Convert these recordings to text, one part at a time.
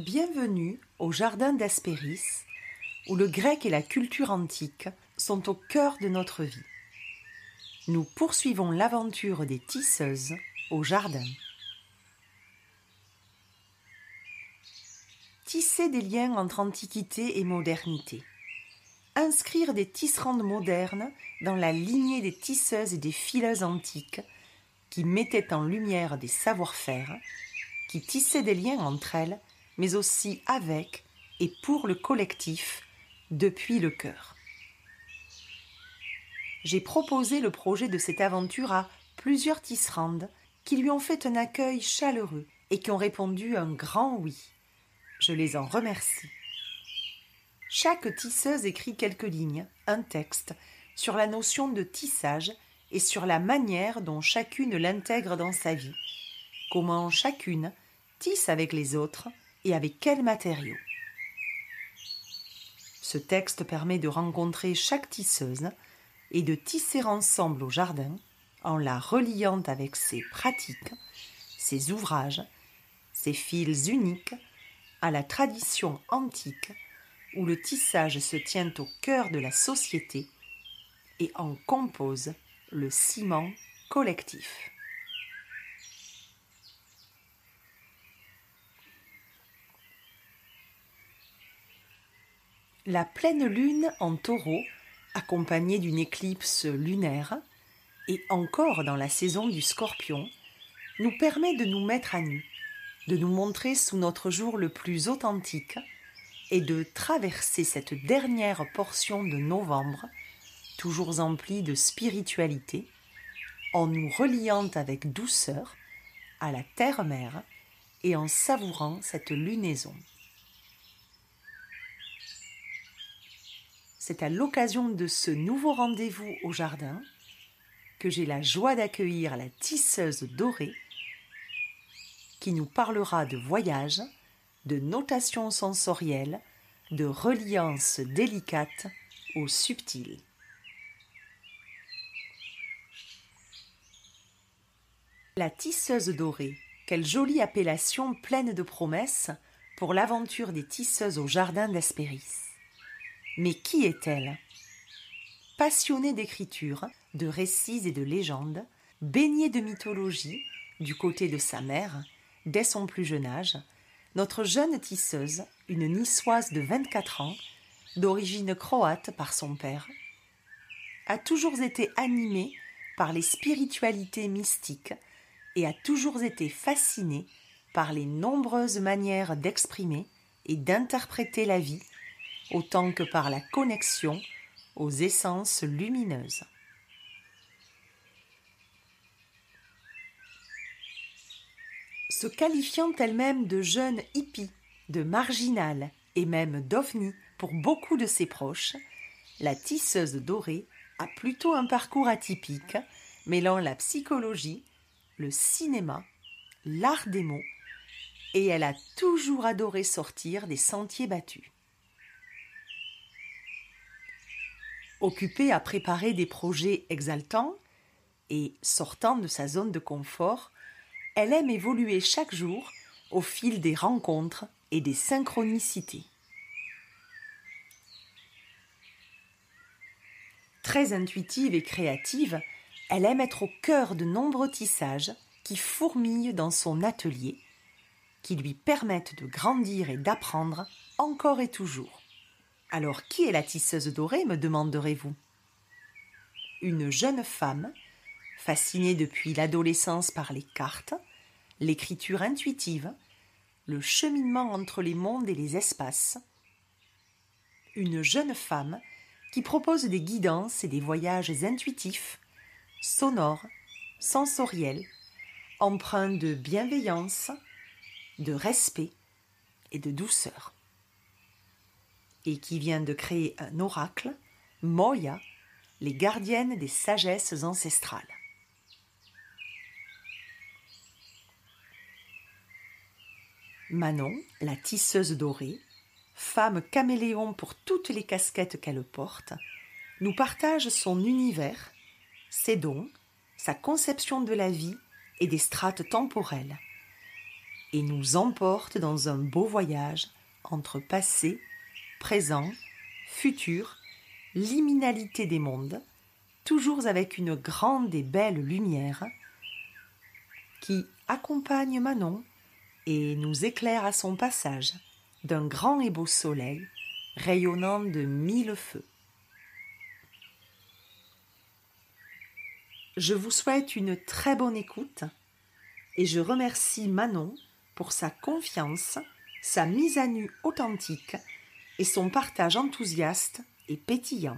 Bienvenue au jardin d'Aspéris, où le grec et la culture antique sont au cœur de notre vie. Nous poursuivons l'aventure des tisseuses au jardin. Tisser des liens entre antiquité et modernité. Inscrire des tisserandes modernes dans la lignée des tisseuses et des fileuses antiques qui mettaient en lumière des savoir-faire, qui tissaient des liens entre elles mais aussi avec et pour le collectif, depuis le cœur. J'ai proposé le projet de cette aventure à plusieurs tisserandes qui lui ont fait un accueil chaleureux et qui ont répondu un grand oui. Je les en remercie. Chaque tisseuse écrit quelques lignes, un texte, sur la notion de tissage et sur la manière dont chacune l'intègre dans sa vie, comment chacune tisse avec les autres et avec quels matériaux. Ce texte permet de rencontrer chaque tisseuse et de tisser ensemble au jardin en la reliant avec ses pratiques, ses ouvrages, ses fils uniques à la tradition antique où le tissage se tient au cœur de la société et en compose le ciment collectif. La pleine lune en taureau, accompagnée d'une éclipse lunaire, et encore dans la saison du scorpion, nous permet de nous mettre à nu, de nous montrer sous notre jour le plus authentique, et de traverser cette dernière portion de novembre, toujours emplie de spiritualité, en nous reliant avec douceur à la terre-mère et en savourant cette lunaison. C'est à l'occasion de ce nouveau rendez-vous au jardin que j'ai la joie d'accueillir la tisseuse dorée qui nous parlera de voyage, de notation sensorielle, de reliance délicate au subtil. La tisseuse dorée, quelle jolie appellation pleine de promesses pour l'aventure des tisseuses au jardin d'Aspéris. Mais qui est-elle? Passionnée d'écriture, de récits et de légendes, baignée de mythologie, du côté de sa mère, dès son plus jeune âge, notre jeune tisseuse, une niçoise de 24 ans, d'origine croate par son père, a toujours été animée par les spiritualités mystiques et a toujours été fascinée par les nombreuses manières d'exprimer et d'interpréter la vie autant que par la connexion aux essences lumineuses. Se qualifiant elle-même de jeune hippie, de marginale et même d'ovni pour beaucoup de ses proches, la tisseuse dorée a plutôt un parcours atypique, mêlant la psychologie, le cinéma, l'art des mots, et elle a toujours adoré sortir des sentiers battus. Occupée à préparer des projets exaltants et sortant de sa zone de confort, elle aime évoluer chaque jour au fil des rencontres et des synchronicités. Très intuitive et créative, elle aime être au cœur de nombreux tissages qui fourmillent dans son atelier, qui lui permettent de grandir et d'apprendre encore et toujours. Alors qui est la tisseuse dorée, me demanderez-vous? Une jeune femme, fascinée depuis l'adolescence par les cartes, l'écriture intuitive, le cheminement entre les mondes et les espaces. Une jeune femme qui propose des guidances et des voyages intuitifs, sonores, sensoriels, empreints de bienveillance, de respect et de douceur et qui vient de créer un oracle, Moya, les gardiennes des sagesses ancestrales. Manon, la tisseuse dorée, femme caméléon pour toutes les casquettes qu'elle porte, nous partage son univers, ses dons, sa conception de la vie et des strates temporelles. et nous emporte dans un beau voyage entre passé, présent, futur, liminalité des mondes, toujours avec une grande et belle lumière qui accompagne Manon et nous éclaire à son passage d'un grand et beau soleil rayonnant de mille feux. Je vous souhaite une très bonne écoute et je remercie Manon pour sa confiance, sa mise à nu authentique et son partage enthousiaste et pétillant.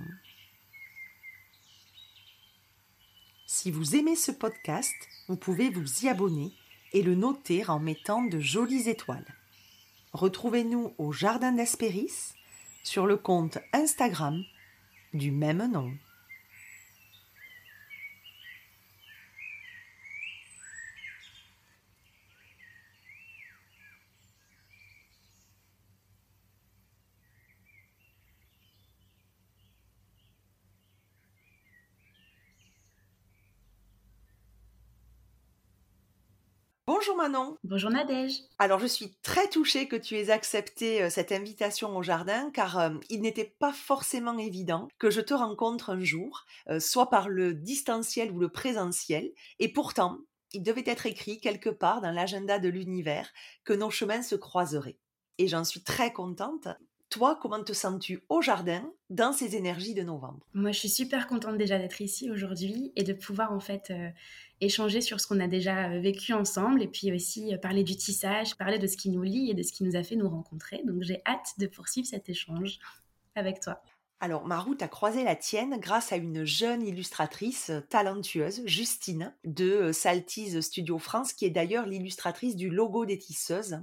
Si vous aimez ce podcast, vous pouvez vous y abonner et le noter en mettant de jolies étoiles. Retrouvez-nous au Jardin d'Hespéris sur le compte Instagram du même nom. Bonjour Manon. Bonjour Nadège. Alors je suis très touchée que tu aies accepté euh, cette invitation au jardin car euh, il n'était pas forcément évident que je te rencontre un jour, euh, soit par le distanciel ou le présentiel. Et pourtant, il devait être écrit quelque part dans l'agenda de l'univers que nos chemins se croiseraient. Et j'en suis très contente toi, comment te sens-tu au jardin dans ces énergies de novembre? Moi, je suis super contente déjà d'être ici aujourd'hui et de pouvoir en fait euh, échanger sur ce qu'on a déjà euh, vécu ensemble et puis aussi euh, parler du tissage, parler de ce qui nous lie et de ce qui nous a fait nous rencontrer. Donc, j'ai hâte de poursuivre cet échange avec toi. Alors, ma route a croisé la tienne grâce à une jeune illustratrice talentueuse, Justine, de Saltise Studio France, qui est d'ailleurs l'illustratrice du logo des tisseuses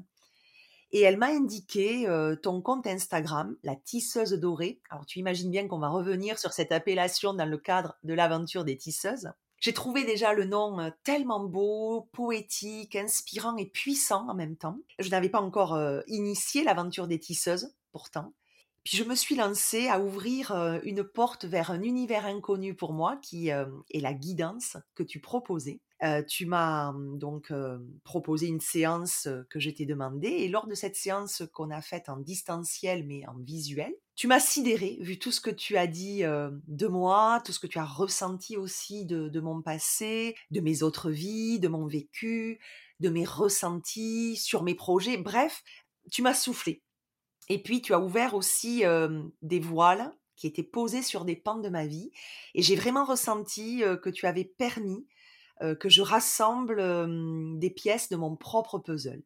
et elle m'a indiqué ton compte Instagram, la tisseuse dorée. Alors tu imagines bien qu'on va revenir sur cette appellation dans le cadre de l'aventure des tisseuses. J'ai trouvé déjà le nom tellement beau, poétique, inspirant et puissant en même temps. Je n'avais pas encore initié l'aventure des tisseuses, pourtant. Puis je me suis lancée à ouvrir une porte vers un univers inconnu pour moi qui est la guidance que tu proposais tu m'as mmh, donc proposé une séance que je t'ai demandée et lors de cette séance qu'on a faite en distanciel mais en visuel, tu m'as sidéré vu tout ce que tu as dit de moi, tout ce que tu as ressenti aussi de, mon passé, de mes autres vies, de mon vécu, de mes ressentis sur mes projets. Bref, tu m'as soufflé. Et puis tu as ouvert aussi des voiles qui étaient posés sur des pans de ma vie et j'ai vraiment ressenti que tu avais permis que je rassemble des pièces de mon propre puzzle.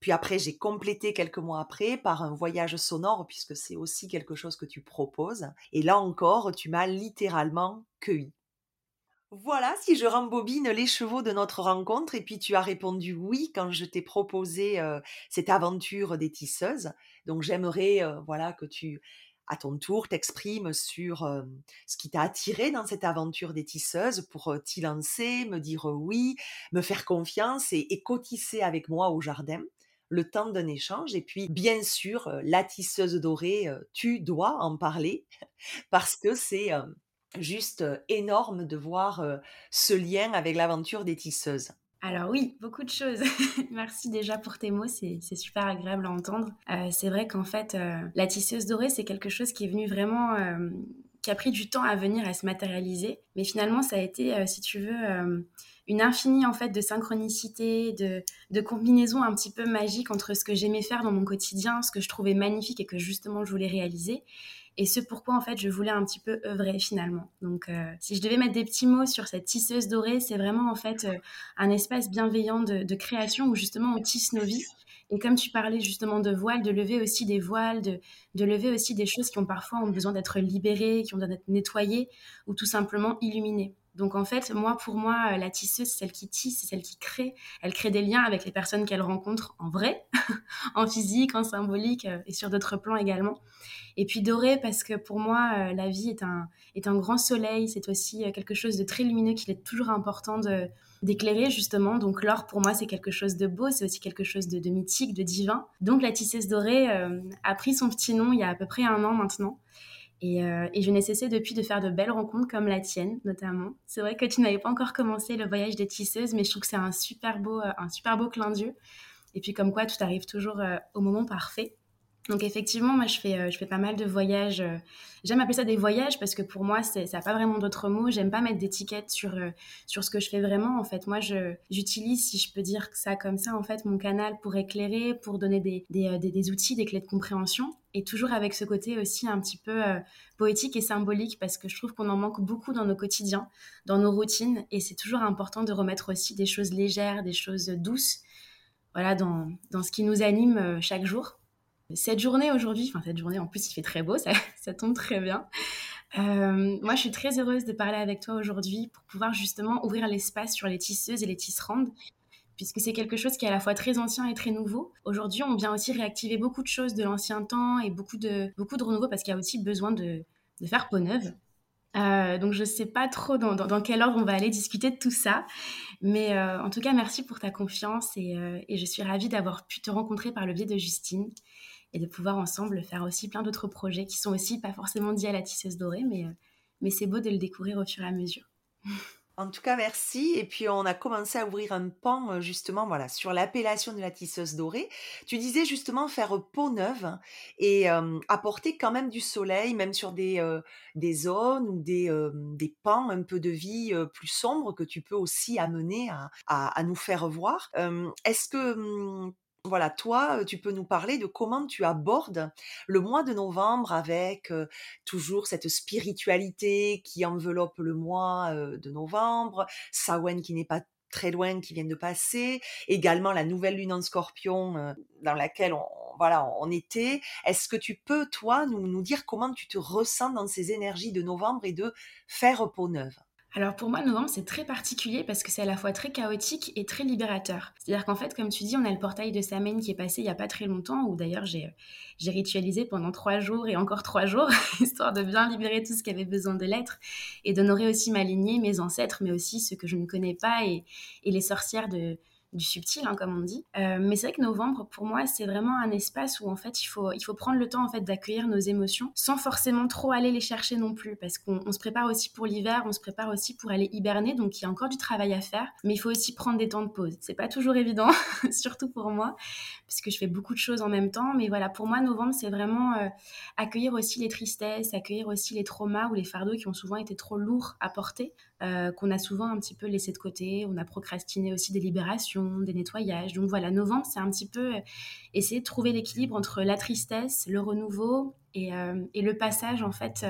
Puis après, j'ai complété quelques mois après par un voyage sonore, puisque c'est aussi quelque chose que tu proposes. Et là encore, tu m'as littéralement cueilli. Voilà, si je rembobine les chevaux de notre rencontre, et puis tu as répondu oui quand je t'ai proposé cette aventure des tisseuses. Donc j'aimerais, voilà, que tu à ton tour, t'exprimes sur ce qui t'a attiré dans cette aventure des tisseuses pour t'y lancer, me dire oui, me faire confiance et, et cotisser avec moi au jardin le temps d'un échange. Et puis, bien sûr, la tisseuse dorée, tu dois en parler parce que c'est juste énorme de voir ce lien avec l'aventure des tisseuses. Alors oui, beaucoup de choses. Merci déjà pour tes mots, c'est super agréable à entendre. Euh, c'est vrai qu'en fait, euh, la tisseuse dorée, c'est quelque chose qui est venu vraiment, euh, qui a pris du temps à venir, à se matérialiser. Mais finalement, ça a été, si tu veux, une infinie en fait de synchronicité, de, de combinaison un petit peu magique entre ce que j'aimais faire dans mon quotidien, ce que je trouvais magnifique et que justement je voulais réaliser, et ce pourquoi en fait je voulais un petit peu œuvrer finalement. Donc euh, si je devais mettre des petits mots sur cette tisseuse dorée, c'est vraiment en fait euh, un espace bienveillant de, création où justement on tisse nos vies. Et comme tu parlais justement de voiles, de lever aussi des voiles, de, de lever aussi des choses qui ont parfois ont besoin d'être libérées, qui ont besoin d'être nettoyées ou tout simplement illuminées. Donc en fait, moi, pour moi, euh, la tisseuse, c'est celle qui tisse, c'est celle qui crée. Elle crée des liens avec les personnes qu'elle rencontre en vrai, en physique, en symbolique euh, et sur d'autres plans également. Et puis dorée parce que pour moi, euh, la vie est un, est un grand soleil, c'est aussi quelque chose de très lumineux qu'il est toujours important d'éclairer justement. Donc l'or pour moi c'est quelque chose de beau, c'est aussi quelque chose de, de, mythique, de divin. Donc la tisseuse dorée a pris son petit nom il y a à peu près un an maintenant. Euh, et, je n'ai cessé depuis de faire de belles rencontres comme la tienne, notamment. C'est vrai que tu n'avais pas encore commencé le voyage des tisseuses, mais je trouve que c'est un super beau, euh, un super beau clin d'yeux. Et puis comme quoi tout arrive toujours au moment parfait. Donc effectivement, moi je fais, euh, je fais pas mal de voyages. Euh, j'aime appeler ça des voyages parce que pour moi, ça n'a pas vraiment d'autres mots. J'aime pas mettre d'étiquette sur, euh, sur ce que je fais vraiment. En fait, moi, j'utilise, si je peux dire ça comme ça, en fait, mon canal pour éclairer, pour donner des, des, des, outils, des clés de compréhension. Et toujours avec ce côté aussi un petit peu poétique et symbolique parce que je trouve qu'on en manque beaucoup dans nos quotidiens, dans nos routines. Et c'est toujours important de remettre aussi des choses légères, des choses douces, voilà, dans, dans ce qui nous anime chaque jour. Cette journée aujourd'hui, enfin cette journée en plus il fait très beau, ça, tombe très bien. Euh, moi je suis très heureuse de parler avec toi aujourd'hui pour pouvoir justement ouvrir l'espace sur les tisseuses et les tisserandes puisque c'est quelque chose qui est à la fois très ancien et très nouveau. Aujourd'hui on vient aussi réactiver beaucoup de choses de l'ancien temps et beaucoup de, beaucoup de renouveau parce qu'il y a aussi besoin de, de faire peau neuve. Euh, donc je ne sais pas trop dans, dans, quel ordre on va aller discuter de tout ça, mais euh, en tout cas merci pour ta confiance et, et je suis ravie d'avoir pu te rencontrer par le biais de Justine et de pouvoir ensemble faire aussi plein d'autres projets qui sont aussi pas forcément dits à la tisseuse dorée, mais, euh, mais c'est beau de le découvrir au fur et à mesure. En tout cas, merci. Et puis, on a commencé à ouvrir un pan, euh, justement, voilà, sur l'appellation de la tisseuse dorée. Tu disais justement faire peau neuve et euh, apporter quand même du soleil, même sur des, des zones ou des, des pans un peu de vie plus sombres que tu peux aussi amener à, à, nous faire voir. Est-ce que hum, voilà, toi, tu peux nous parler de comment tu abordes le mois de novembre avec toujours cette spiritualité qui enveloppe le mois de novembre, Sawen qui n'est pas très loin, qui vient de passer, également la nouvelle lune en scorpion dans laquelle on, voilà, on était. Est-ce que tu peux, toi, nous, nous dire comment tu te ressens dans ces énergies de novembre et de faire peau neuve? Alors pour moi, novembre, c'est très particulier parce que c'est à la fois très chaotique et très libérateur. C'est-à-dire qu'en fait, comme tu dis, on a le portail de Samhain qui est passé il n'y a pas très longtemps, où d'ailleurs j'ai, j'ai ritualisé pendant trois jours et encore trois jours, histoire de bien libérer tout ce qui avait besoin de l'être et d'honorer aussi ma lignée, mes ancêtres, mais aussi ceux que je ne connais pas et les sorcières de, du subtil, hein, comme on dit. Euh, mais c'est vrai que novembre, pour moi, c'est vraiment un espace où en fait, il faut, il faut prendre le temps en fait d'accueillir nos émotions, sans forcément trop aller les chercher non plus, parce qu'on se prépare aussi pour l'hiver, on se prépare aussi pour aller hiberner, donc il y a encore du travail à faire. Mais il faut aussi prendre des temps de pause. C'est pas toujours évident, surtout pour moi, puisque je fais beaucoup de choses en même temps. Mais voilà, pour moi, novembre, c'est vraiment euh, accueillir aussi les tristesses, accueillir aussi les traumas ou les fardeaux qui ont souvent été trop lourds à porter, euh, qu'on a souvent un petit peu laissé de côté. On a procrastiné aussi des libérations, des nettoyages. Donc voilà, novembre, c'est un petit peu euh, essayer de trouver l'équilibre entre la tristesse, le renouveau et, euh, le passage en fait.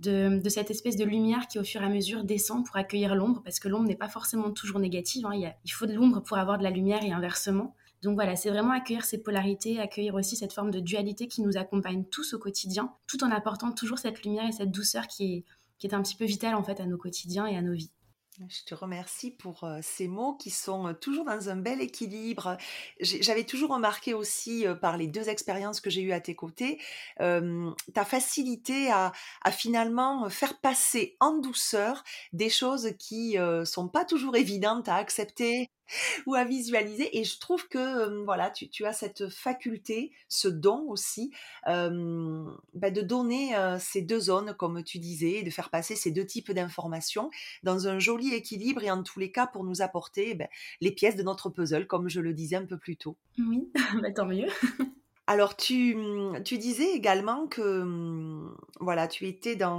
De, cette espèce de lumière qui au fur et à mesure descend pour accueillir l'ombre, parce que l'ombre n'est pas forcément toujours négative, hein. il, faut de l'ombre pour avoir de la lumière et inversement. Donc voilà, c'est vraiment accueillir ces polarités, accueillir aussi cette forme de dualité qui nous accompagne tous au quotidien, tout en apportant toujours cette lumière et cette douceur qui est, qui est un petit peu vital en fait à nos quotidiens et à nos vies. Je te remercie pour ces mots qui sont toujours dans un bel équilibre. J'avais toujours remarqué aussi par les deux expériences que j'ai eues à tes côtés, ta facilité à, finalement faire passer en douceur des choses qui sont pas toujours évidentes à accepter, ou à visualiser. Et je trouve que voilà, tu, as cette faculté, ce don aussi, euh, de donner ces deux zones, comme tu disais, de faire passer ces deux types d'informations dans un joli équilibre et en tous les cas pour nous apporter ben, les pièces de notre puzzle, comme je le disais un peu plus tôt. Oui, bah, tant mieux. Alors tu, mmh, tu disais également que mmh, voilà, tu étais dans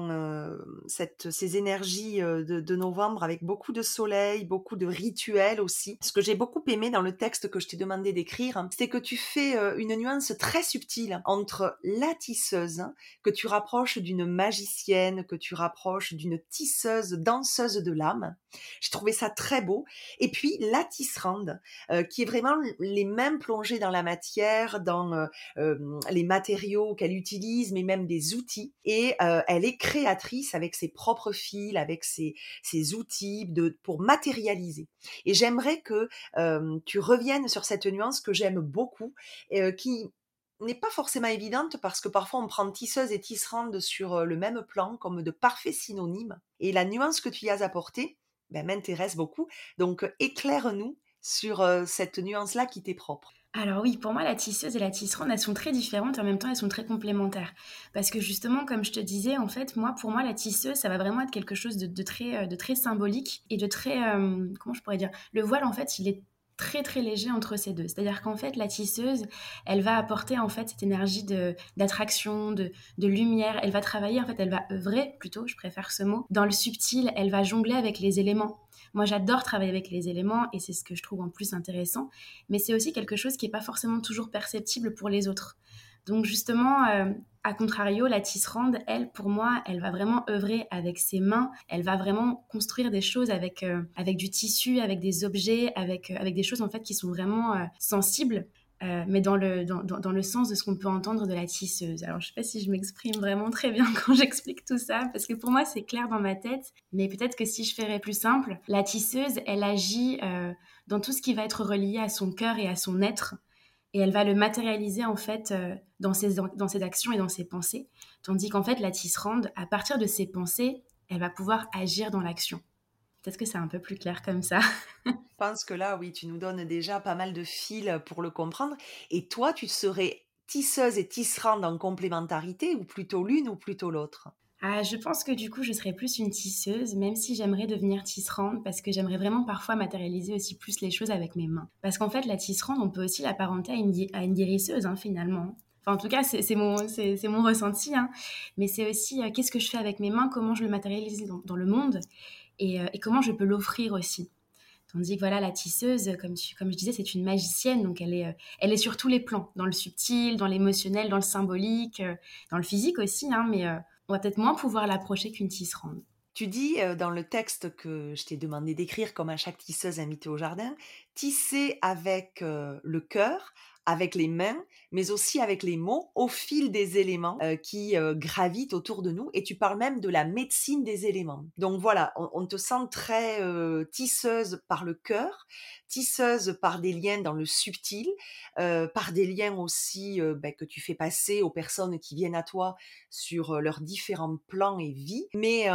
cette, ces énergies de, novembre avec beaucoup de soleil, beaucoup de rituels aussi. Ce que j'ai beaucoup aimé dans le texte que je t'ai demandé d'écrire, hein, c'est que tu fais une nuance très subtile entre la tisseuse, que tu rapproches d'une magicienne, que tu rapproches d'une tisseuse, danseuse de l'âme. J'ai trouvé ça très beau. Et puis la tisserande, qui est vraiment les mêmes plongées dans la matière, dans les matériaux qu'elle utilise, mais même des outils. Et elle est créatrice avec ses propres fils, avec ses, outils pour matérialiser. Et j'aimerais que tu reviennes sur cette nuance que j'aime beaucoup, qui n'est pas forcément évidente parce que parfois on prend tisseuse et tisserande sur le même plan comme de parfaits synonymes. Et la nuance que tu y as apportée ben, m'intéresse beaucoup. Donc éclaire-nous sur cette nuance-là qui t'est propre. Alors oui, pour moi, la tisseuse et la tisserande, elles sont très différentes et en même temps, elles sont très complémentaires. Parce que justement, comme je te disais, en fait, moi, pour moi, la tisseuse, ça va vraiment être quelque chose de, très, euh, de très symbolique et de très... Euh, comment je pourrais dire? Le voile, en fait, il est très très léger entre ces deux. C'est-à-dire qu'en fait, la tisseuse, elle va apporter en fait cette énergie de d'attraction, de, de, lumière. Elle va travailler, en fait, elle va œuvrer plutôt, je préfère ce mot. Dans le subtil, elle va jongler avec les éléments. Moi, j'adore travailler avec les éléments et c'est ce que je trouve en plus intéressant. Mais c'est aussi quelque chose qui n'est pas forcément toujours perceptible pour les autres. Donc justement, euh, à contrario, la tisserande, elle, pour moi, elle va vraiment œuvrer avec ses mains. Elle va vraiment construire des choses avec, euh, avec du tissu, avec des objets, avec, euh, avec des choses en fait qui sont vraiment sensibles. Mais dans le, dans, le sens de ce qu'on peut entendre de la tisseuse. Alors, je ne sais pas si je m'exprime vraiment très bien quand j'explique tout ça, parce que pour moi, c'est clair dans ma tête, mais peut-être que si je ferais plus simple, la tisseuse, elle agit dans tout ce qui va être relié à son cœur et à son être et elle va le matérialiser en fait euh, dans, ses, dans ses actions et dans ses pensées. Tandis qu'en fait, la tisserande, à partir de ses pensées, elle va pouvoir agir dans l'action. Peut-être que c'est un peu plus clair comme ça. Je pense que là, oui, tu nous donnes déjà pas mal de fils pour le comprendre. Et toi, tu serais tisseuse et tisserande en complémentarité ou plutôt l'une ou plutôt l'autre? Ah, je pense que du coup, je serais plus une tisseuse, même si j'aimerais devenir tisserande, parce que j'aimerais vraiment parfois matérialiser aussi plus les choses avec mes mains. Parce qu'en fait, la tisserande, on peut aussi l'apparenter à une, à une guérisseuse, hein, finalement. Enfin, en tout cas, c'est mon, mon ressenti. Hein. Mais c'est aussi euh, qu'est-ce que je fais avec mes mains, comment je le matérialise dans, le monde, et, euh, et, comment je peux l'offrir aussi. Tandis que voilà, la tisseuse, comme, je disais, c'est une magicienne, donc elle est, euh, elle est sur tous les plans, dans le subtil, dans l'émotionnel, dans le symbolique, dans le physique aussi, hein, mais on va peut-être moins pouvoir l'approcher qu'une tisserande. Tu dis euh, dans le texte que je t'ai demandé d'écrire comme à chaque tisseuse invitée au jardin, tisser avec euh, le cœur, avec les mains, mais aussi avec les mots au fil des éléments euh, qui euh, gravitent autour de nous. Et tu parles même de la médecine des éléments. Donc voilà, on, te sent très euh, tisseuse par le cœur, tisseuse par des liens dans le subtil, par des liens aussi ben, que tu fais passer aux personnes qui viennent à toi sur leurs différents plans et vies. Mais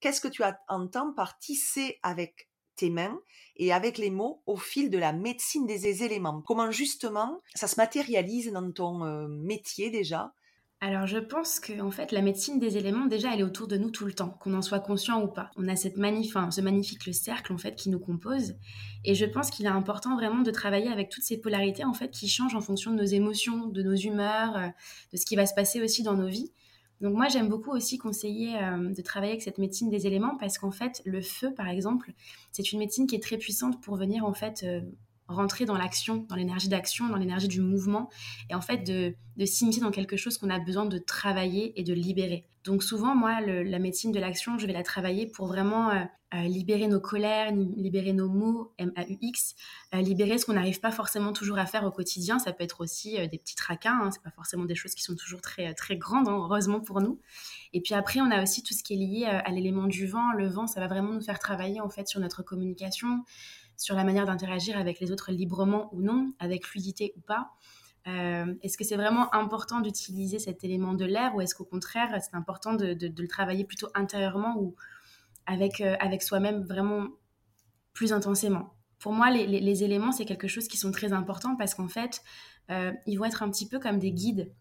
qu'est-ce que tu entends par tisser avec tes mains? Et avec les mots au fil de la médecine des éléments. Comment justement ça se matérialise dans ton euh, métier déjà? Alors je pense que en fait la médecine des éléments déjà elle est autour de nous tout le temps, qu'on en soit conscient ou pas. On a cette magnifique, ce magnifique cercle en fait qui nous compose et je pense qu'il est important vraiment de travailler avec toutes ces polarités en fait qui changent en fonction de nos émotions, de nos humeurs, euh, de ce qui va se passer aussi dans nos vies. Donc moi, j'aime beaucoup aussi conseiller euh, de travailler avec cette médecine des éléments parce qu'en fait, le feu, par exemple, c'est une médecine qui est très puissante pour venir en fait euh, rentrer dans l'action, dans l'énergie d'action, dans l'énergie du mouvement, et en fait de, de s'immiscer dans quelque chose qu'on a besoin de travailler et de libérer. Donc souvent, moi, la médecine de l'action, je vais la travailler pour vraiment euh, euh, libérer nos colères, libérer nos mots, M-A-U-X, euh, libérer ce qu'on n'arrive pas forcément toujours à faire au quotidien. Ça peut être aussi des petits traquins, hein, c'est pas forcément des choses qui sont toujours très, très grandes, hein, heureusement pour nous. Et puis après, on a aussi tout ce qui est lié à l'élément du vent. Le vent, ça va vraiment nous faire travailler en fait sur notre communication, sur la manière d'interagir avec les autres librement ou non, avec fluidité ou pas. Euh, est-ce que c'est vraiment important d'utiliser cet élément de l'air ou est-ce qu'au contraire, c'est important de, le travailler plutôt intérieurement ou avec, euh, avec soi-même vraiment plus intensément? Pour moi, les, éléments, c'est quelque chose qui sont très importants parce qu'en fait, euh, ils vont être un petit peu comme des guides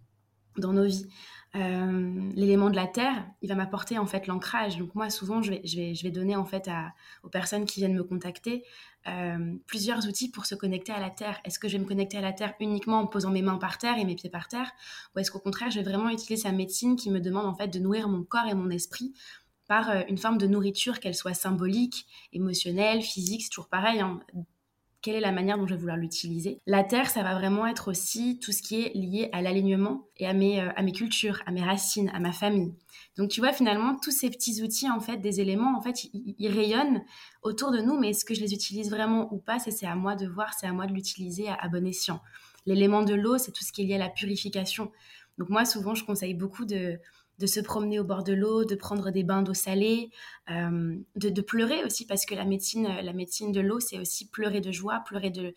dans nos vies. Euh, l'élément de la terre, il va m'apporter en fait l'ancrage. Donc moi, souvent, je vais, donner en fait aux personnes qui viennent me contacter euh, plusieurs outils pour se connecter à la terre. Est-ce que je vais me connecter à la terre uniquement en posant mes mains par terre et mes pieds par terre, ou est-ce qu'au contraire, je vais vraiment utiliser sa médecine qui me demande en fait de nourrir mon corps et mon esprit par euh, une forme de nourriture, qu'elle soit symbolique, émotionnelle, physique, c'est toujours pareil. Hein quelle est la manière dont je vais vouloir l'utiliser. La terre, ça va vraiment être aussi tout ce qui est lié à l'alignement et à mes, euh, à mes cultures, à mes racines, à ma famille. Donc tu vois finalement tous ces petits outils en fait, des éléments en fait, ils, rayonnent autour de nous, mais est-ce que je les utilise vraiment ou pas C'est à moi de voir, c'est à moi de l'utiliser à, à bon escient. L'élément de l'eau, c'est tout ce qui est lié à la purification. Donc moi souvent je conseille beaucoup de de se promener au bord de l'eau, de prendre des bains d'eau salée, euh, de, pleurer aussi, parce que la médecine, la médecine de l'eau, c'est aussi pleurer de joie, pleurer de,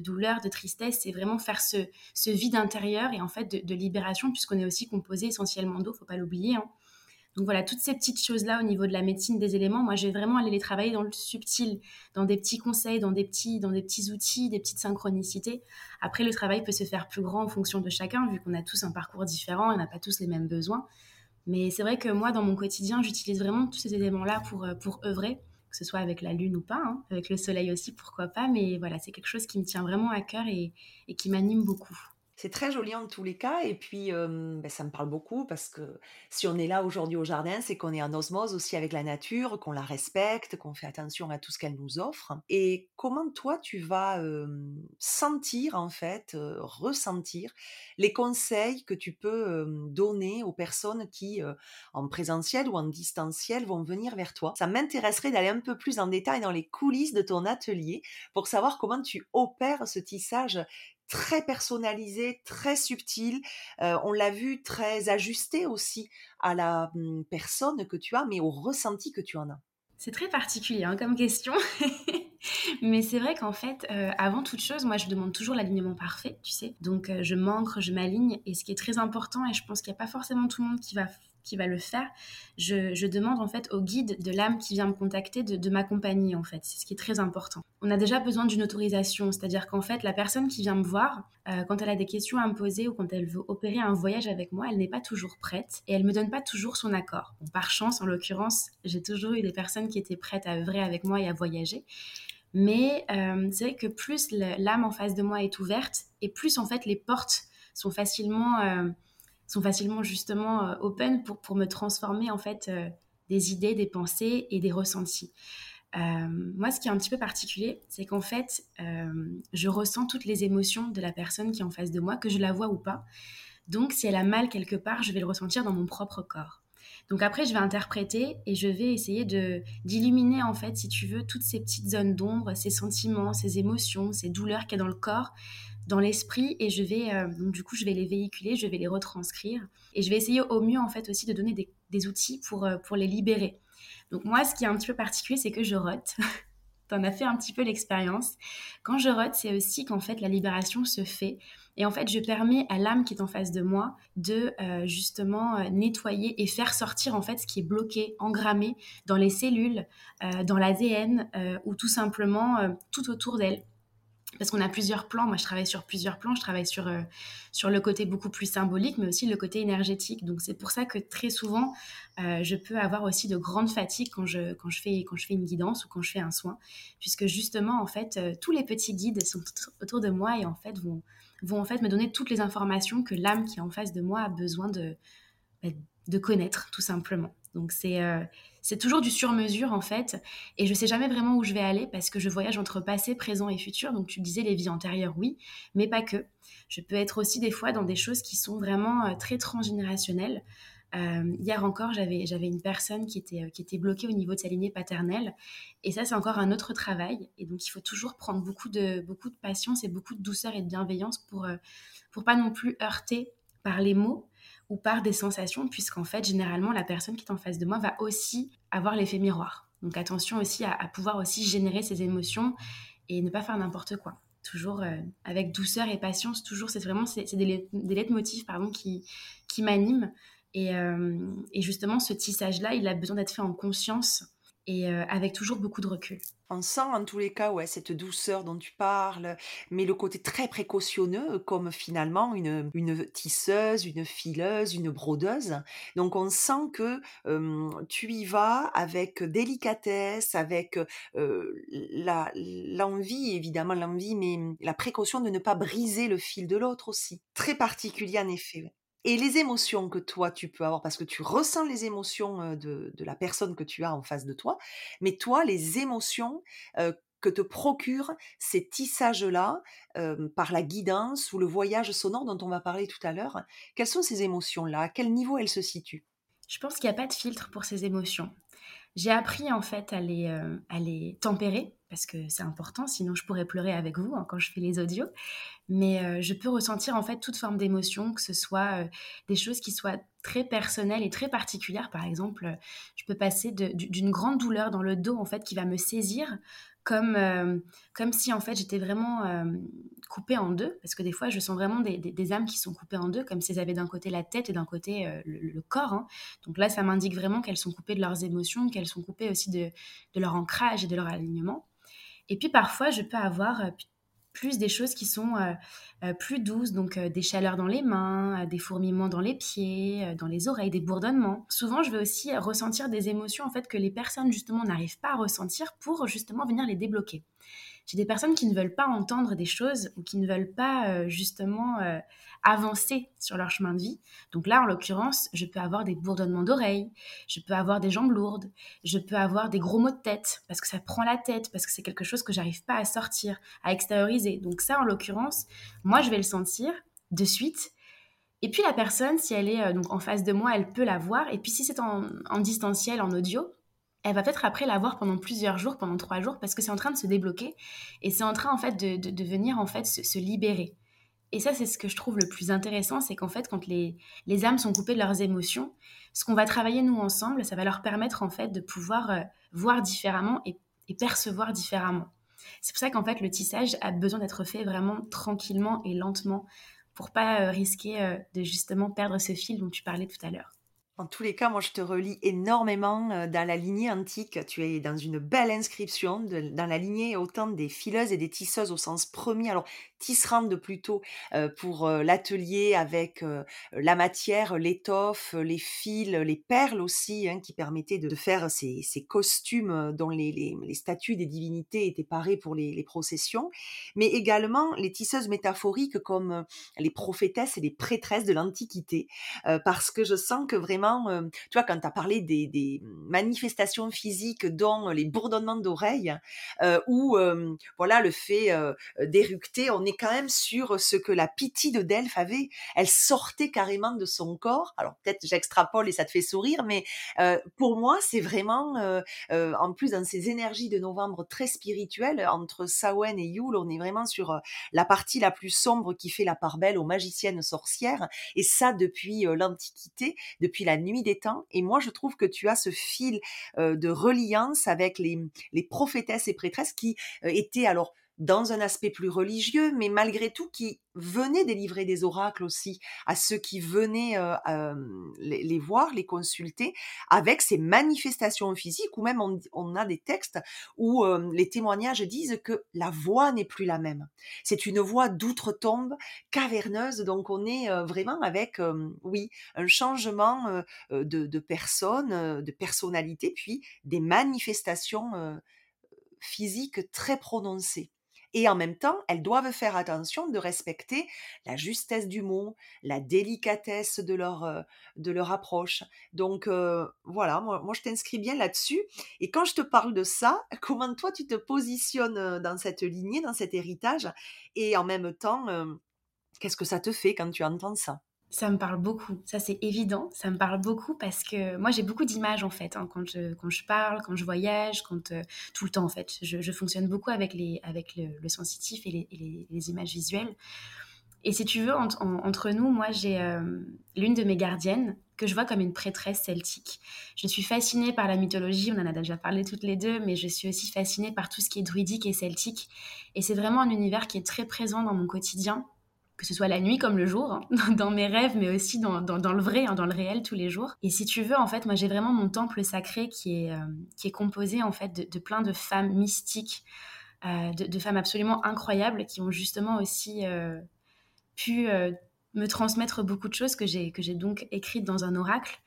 douleur, de tristesse, c'est vraiment faire ce, ce, vide intérieur et en fait de, libération, puisqu'on est aussi composé essentiellement d'eau, faut pas l'oublier. Hein. Donc voilà, toutes ces petites choses-là au niveau de la médecine des éléments, moi je vais vraiment aller les travailler dans le subtil, dans des petits conseils, dans des petits, dans des petits outils, des petites synchronicités. Après, le travail peut se faire plus grand en fonction de chacun, vu qu'on a tous un parcours différent on n'a pas tous les mêmes besoins. Mais c'est vrai que moi, dans mon quotidien, j'utilise vraiment tous ces éléments-là pour, euh, pour œuvrer, que que ce soit avec la lune ou pas, hein, avec le soleil aussi, pourquoi pas. Mais voilà, c'est quelque chose qui me tient vraiment à cœur et qui m'anime beaucoup. C'est très joli en tous les cas et puis ben, ça me parle beaucoup parce que si on est là aujourd'hui au jardin, c'est qu'on est en osmose aussi avec la nature, qu'on la respecte, qu'on fait attention à tout ce qu'elle nous offre. Et comment toi tu vas sentir en fait, ressentir les conseils que tu peux donner aux personnes qui en présentiel ou en distanciel vont venir vers toi? Ça m'intéresserait d'aller un peu plus en détail dans les coulisses de ton atelier pour savoir comment tu opères ce tissage très personnalisé, très subtil. Euh, on l'a vu très ajusté aussi à la mmh, personne que tu as, mais au ressenti que tu en as. C'est très particulier hein, comme question. Mais c'est vrai qu'en fait, euh, avant toute chose, moi, je demande toujours l'alignement parfait, tu sais. Donc, euh, je m'ancre, je m'aligne. Et ce qui est très important, et je pense qu'il n'y a pas forcément tout le monde qui va qui va le faire, je, demande en fait au guide de l'âme qui vient me contacter de, m'accompagner en fait. C'est ce qui est très important. On a déjà besoin d'une autorisation, c'est-à-dire qu'en fait la personne qui vient me voir, euh, quand elle a des questions à me poser ou quand elle veut opérer un voyage avec moi, elle n'est pas toujours prête et elle me donne pas toujours son accord. par chance, en l'occurrence, j'ai toujours eu des personnes qui étaient prêtes à œuvrer avec moi et à voyager. Mais euh, c'est vrai que plus l'âme en face de moi est ouverte et plus en fait les portes sont facilement euh, sont facilement justement euh, open pour, pour me transformer en fait euh, des idées, des pensées et des ressentis. Euh, moi, ce qui est un petit peu particulier, c'est qu'en fait, je ressens toutes les émotions de la personne qui est en face de moi, que je la vois ou pas. Donc, si elle a mal quelque part, je vais le ressentir dans mon propre corps. Donc après, je vais interpréter et je vais essayer de d'illuminer en fait, si tu veux, toutes ces petites zones d'ombre, ces sentiments, ces émotions, ces douleurs qu'il y a dans le corps, dans l'esprit et je vais euh, donc du coup je vais les véhiculer, je vais les retranscrire et je vais essayer au mieux en fait aussi de donner des, outils pour, euh, pour les libérer. Donc moi ce qui est un petit peu particulier c'est que je rote. T'en as fait un petit peu l'expérience. Quand je rote c'est aussi qu'en fait la libération se fait et en fait je permets à l'âme qui est en face de moi de euh, justement nettoyer et faire sortir en fait ce qui est bloqué, engrammé dans les cellules, dans l'ADN ou tout simplement tout autour d'elle parce qu'on a plusieurs plans. Moi, je travaille sur plusieurs plans. Je travaille sur, euh, sur le côté beaucoup plus symbolique, mais aussi le côté énergétique. Donc, c'est pour ça que très souvent, euh, je peux avoir aussi de grandes fatigues quand je, quand, je fais, quand je fais une guidance ou quand je fais un soin, puisque justement, en fait, euh, tous les petits guides sont autour de moi et en fait vont, vont en fait me donner toutes les informations que l'âme qui est en face de moi a besoin de, bah, de connaître, tout simplement. Donc, c'est c'est toujours du sur-mesure en fait. Et je sais jamais vraiment où je vais aller parce que je voyage entre passé, présent et futur. Donc tu disais les vies antérieures, oui, mais pas que. Je peux être aussi des fois dans des choses qui sont vraiment euh, très transgénérationnelles. Euh, hier encore, j'avais, j'avais une personne qui était, euh, qui était bloquée au niveau de sa lignée paternelle. Et ça, c'est encore un autre travail. Et donc, il faut toujours prendre beaucoup de, beaucoup de patience et beaucoup de douceur et de bienveillance pour, pour pas non plus heurter par les mots, ou par des sensations, puisqu'en fait, généralement, la personne qui est en face de moi va aussi avoir l'effet miroir. Donc attention aussi à, pouvoir aussi générer ses émotions et ne pas faire n'importe quoi. Toujours euh, avec douceur et patience, toujours, c'est vraiment c'est, des, des leitmotifs pardon, qui, qui m'animent. Et, euh, et justement, ce tissage-là, il a besoin d'être fait en conscience et euh, avec toujours beaucoup de recul. On sent en tous les cas ouais, cette douceur dont tu parles, mais le côté très précautionneux, comme finalement une, une tisseuse, une fileuse, une brodeuse. Donc on sent que tu y vas avec délicatesse, avec euh, l'envie, évidemment l'envie, mais la précaution de ne pas briser le fil de l'autre aussi. Très particulier en effet et les émotions que toi tu peux avoir, parce que tu ressens les émotions de, la personne que tu as en face de toi, mais toi, les émotions que te procurent ces tissages-là par la guidance ou le voyage sonore dont on va parler tout à l'heure, quelles sont ces émotions-là? À quel niveau elles se situent? Je pense qu'il n'y a pas de filtre pour ces émotions. J'ai appris en fait à les, à les tempérer parce que c'est important, sinon je pourrais pleurer avec vous hein, quand je fais les audios. Mais euh, je peux ressentir en fait toute forme d'émotion, que ce soit euh, des choses qui soient très personnelles et très particulières. Par exemple, je peux passer d'une grande douleur dans le dos en fait qui va me saisir, comme, euh, comme si en fait j'étais vraiment coupée en deux, parce que des fois je sens vraiment des, des, âmes qui sont coupées en deux, comme si elles avaient d'un côté la tête et d'un côté le, corps. Hein. Donc là, ça m'indique vraiment qu'elles sont coupées de leurs émotions, qu'elles sont coupées aussi de, de leur ancrage et de leur alignement. Et puis parfois, je peux avoir plus des choses qui sont plus douces, donc des chaleurs dans les mains, des fourmillements dans les pieds, dans les oreilles, des bourdonnements. Souvent, je vais aussi ressentir des émotions en fait que les personnes justement n'arrivent pas à ressentir pour justement venir les débloquer. J'ai des personnes qui ne veulent pas entendre des choses ou qui ne veulent pas euh, justement euh, avancer sur leur chemin de vie. Donc là, en l'occurrence, je peux avoir des bourdonnements d'oreilles, je peux avoir des jambes lourdes, je peux avoir des gros maux de tête parce que ça prend la tête, parce que c'est quelque chose que j'arrive pas à sortir, à extérioriser. Donc ça, en l'occurrence, moi, je vais le sentir de suite. Et puis la personne, si elle est euh, donc en face de moi, elle peut la voir. Et puis si c'est en, en distanciel, en audio, elle va peut-être après l'avoir pendant plusieurs jours, pendant trois jours, parce que c'est en train de se débloquer et c'est en train en fait de, venir en fait se, libérer. Et ça, c'est ce que je trouve le plus intéressant, c'est qu'en fait, quand les, les, âmes sont coupées de leurs émotions, ce qu'on va travailler nous ensemble, ça va leur permettre en fait de pouvoir euh, voir différemment et, percevoir différemment. C'est pour ça qu'en fait, le tissage a besoin d'être fait vraiment tranquillement et lentement pour pas euh, risquer euh, de justement perdre ce fil dont tu parlais tout à l'heure. En tous les cas, moi, je te relis énormément euh, dans la lignée antique. Tu es dans une belle inscription, dans la lignée autant des fileuses et des tisseuses au sens premier. Alors, tisserande plutôt euh, pour euh, l'atelier avec la matière, l'étoffe, les fils, les perles aussi, hein, qui permettaient de faire ces, costumes dont les, statues des divinités étaient parées pour les, les, processions. Mais également les tisseuses métaphoriques comme les prophétesses et les prêtresses de l'Antiquité. parce que je sens que vraiment, tu vois, quand tu as parlé des, manifestations physiques, dont les bourdonnements d'oreilles, ou voilà le fait d'éructer, on est quand même sur ce que la pitié de Delphes avait. Elle sortait carrément de son corps. Alors peut-être j'extrapole et ça te fait sourire, mais pour moi, c'est vraiment, en plus dans ces énergies de novembre très spirituelles, entre Samhain et Yule, on est vraiment sur la partie la plus sombre qui fait la part belle aux magiciennes sorcières. Et ça depuis l'Antiquité, depuis la nuit des temps. Et moi, je trouve que tu as ce fil de reliance avec les, les prophétesses et prêtresses qui étaient alors dans un aspect plus religieux, mais malgré tout qui venait délivrer des oracles aussi à ceux qui venaient euh, euh, les, voir, les consulter, avec ces manifestations physiques, ou même on, a des textes où euh, les témoignages disent que la voix n'est plus la même. C'est une voix d'outre-tombe, caverneuse, donc on est vraiment avec, oui, un changement de, de personne, de personnalité, puis des manifestations physiques très prononcées et en même temps, elles doivent faire attention de respecter la justesse du mot, la délicatesse de leur, euh, de leur approche. Donc euh, voilà, moi, je t'inscris bien là-dessus. Et quand je te parle de ça, comment toi tu te positionnes euh, dans cette lignée, dans cet héritage? Et en même temps, qu'est-ce que ça te fait quand tu entends ça? Ça me parle beaucoup, ça c'est évident, ça me parle beaucoup parce que moi j'ai beaucoup d'images en fait hein, quand, je, quand je parle, quand je voyage, quand euh, tout le temps en fait. Je, fonctionne beaucoup avec, les, avec le, sensitif et, les, les, images visuelles. Et si tu veux, entre nous, moi j'ai euh, l'une de mes gardiennes que je vois comme une prêtresse celtique. Je suis fascinée par la mythologie, on en a déjà parlé toutes les deux, mais je suis aussi fascinée par tout ce qui est druidique et celtique. Et c'est vraiment un univers qui est très présent dans mon quotidien que ce soit la nuit comme le jour, hein, dans mes rêves, mais aussi dans, dans, le vrai, hein, dans le réel tous les jours. Et si tu veux, en fait, moi j'ai vraiment mon temple sacré qui est, euh, qui est composé en fait de, plein de femmes mystiques, euh, de, femmes absolument incroyables qui ont justement aussi euh, pu me transmettre beaucoup de choses que j'ai donc écrites dans un oracle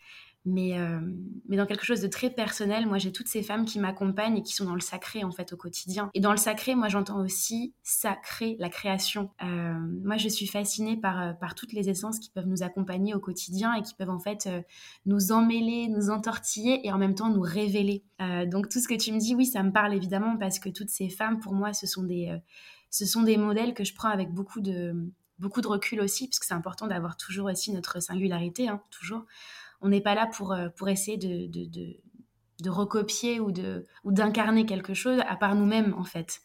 mais, euh, mais dans quelque chose de très personnel. Moi, j'ai toutes ces femmes qui m'accompagnent et qui sont dans le sacré, en fait, au quotidien. Et dans le sacré, moi, j'entends aussi sacré, la création. Euh, moi, je suis fascinée par, euh, par toutes les essences qui peuvent nous accompagner au quotidien et qui peuvent, en fait, nous emmêler, nous entortiller et en même temps nous révéler. donc, tout ce que tu me dis, oui, ça me parle évidemment parce que toutes ces femmes, pour moi, ce sont des, ce sont des modèles que je prends avec beaucoup de, beaucoup de recul aussi, parce que c'est important d'avoir toujours aussi notre singularité, hein, toujours on n'est pas là pour, euh, pour essayer de, de, recopier ou de ou d'incarner quelque chose à part nous-mêmes en fait.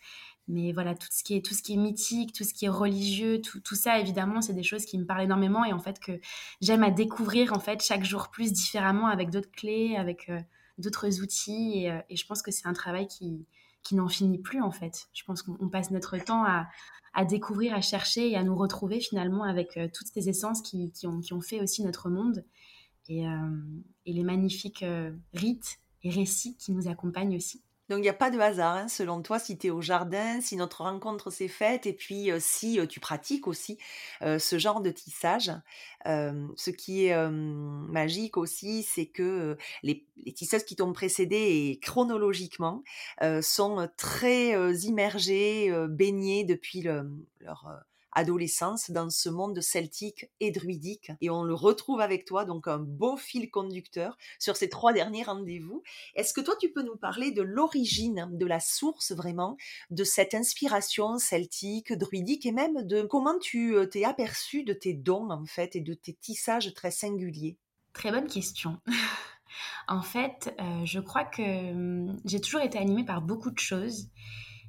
Mais voilà, tout ce qui est, tout ce qui est mythique, tout ce qui est religieux, tout, tout ça, évidemment, c'est des choses qui me parlent énormément et en fait que j'aime à découvrir en fait chaque jour plus différemment avec d'autres clés, avec euh, d'autres outils. Et, euh, et, je pense que c'est un travail qui, qui n'en finit plus en fait. Je pense qu'on passe notre temps à, à, découvrir, à chercher et à nous retrouver finalement avec toutes ces essences qui, qui, ont, qui ont fait aussi notre monde et, euh, et les magnifiques euh, rites et récits qui nous accompagnent aussi. Donc il n'y a pas de hasard, hein, selon toi, si tu es au jardin, si notre rencontre s'est faite, et puis si tu pratiques aussi ce genre de tissage. ce qui est magique aussi, c'est que les, les, tisseuses qui t'ont précédé chronologiquement sont très immergées, baignées depuis le, leur adolescence dans ce monde celtique et druidique. Et on le retrouve avec toi, donc un beau fil conducteur sur ces trois derniers rendez-vous. Est-ce que toi, tu peux nous parler de l'origine, de la source vraiment, de cette inspiration celtique, druidique, et même de comment tu euh, t'es aperçu de tes dons, en fait, et de tes tissages très singuliers? Très bonne question. en fait, euh, je crois que hum, j'ai toujours été animée par beaucoup de choses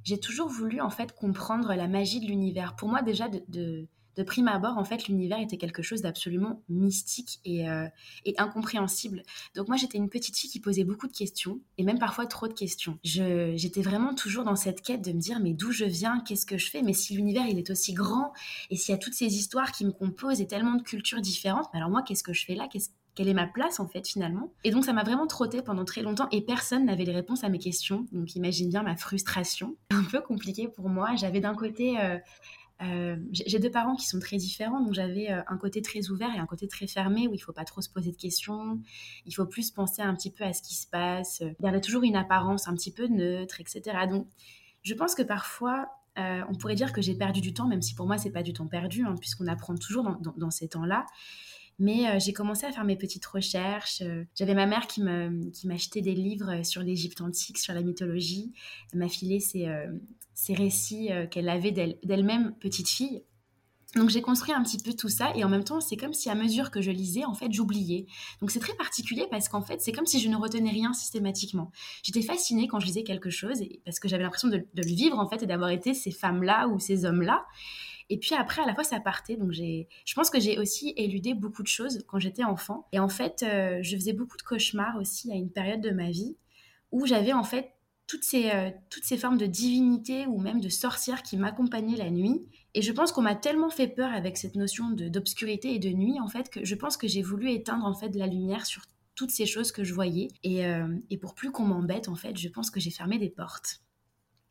j'ai toujours voulu en fait comprendre la magie de l'univers. Pour moi déjà de, de, prime abord, en fait, l'univers était quelque chose d'absolument mystique et, euh, et, incompréhensible. Donc moi, j'étais une petite fille qui posait beaucoup de questions et même parfois trop de questions. J'étais vraiment toujours dans cette quête de me dire mais d'où je viens, qu'est-ce que je fais, mais si l'univers il est aussi grand et s'il y a toutes ces histoires qui me composent et tellement de cultures différentes, alors moi, qu'est-ce que je fais là? Quelle est ma place en fait finalement Et donc ça m'a vraiment trotté pendant très longtemps et personne n'avait les réponses à mes questions. Donc imagine bien ma frustration, un peu compliqué pour moi. J'avais d'un côté, euh, euh, j'ai deux parents qui sont très différents, donc j'avais euh, un côté très ouvert et un côté très fermé où il faut pas trop se poser de questions, il faut plus penser un petit peu à ce qui se passe, garder toujours une apparence un petit peu neutre, etc. Donc je pense que parfois on pourrait dire que j'ai perdu du temps, même si pour moi c'est pas du temps perdu, hein, puisqu'on apprend toujours dans ces temps-là. Mais euh, j'ai commencé à faire mes petites recherches. Euh, j'avais ma mère qui m'achetait des livres sur l'Égypte antique, sur la mythologie. Elle m'a filé ces, euh, récits qu'elle avait d'elle-même petite fille. Donc j'ai construit un petit peu tout ça et en même temps c'est comme si à mesure que je lisais en fait j'oubliais. Donc c'est très particulier parce qu'en fait c'est comme si je ne retenais rien systématiquement. J'étais fascinée quand je lisais quelque chose parce que j'avais l'impression de, de, le vivre en fait et d'avoir été ces femmes là ou ces hommes là. Et puis après, à la fois, ça partait. Donc, j'ai, je pense que j'ai aussi éludé beaucoup de choses quand j'étais enfant. Et en fait, euh, je faisais beaucoup de cauchemars aussi à une période de ma vie où j'avais en fait toutes ces, euh, toutes ces formes de divinité ou même de sorcières qui m'accompagnaient la nuit. Et je pense qu'on m'a tellement fait peur avec cette notion d'obscurité et de nuit, en fait, que je pense que j'ai voulu éteindre en fait de la lumière sur toutes ces choses que je voyais. Et, euh, et pour plus qu'on m'embête, en fait, je pense que j'ai fermé des portes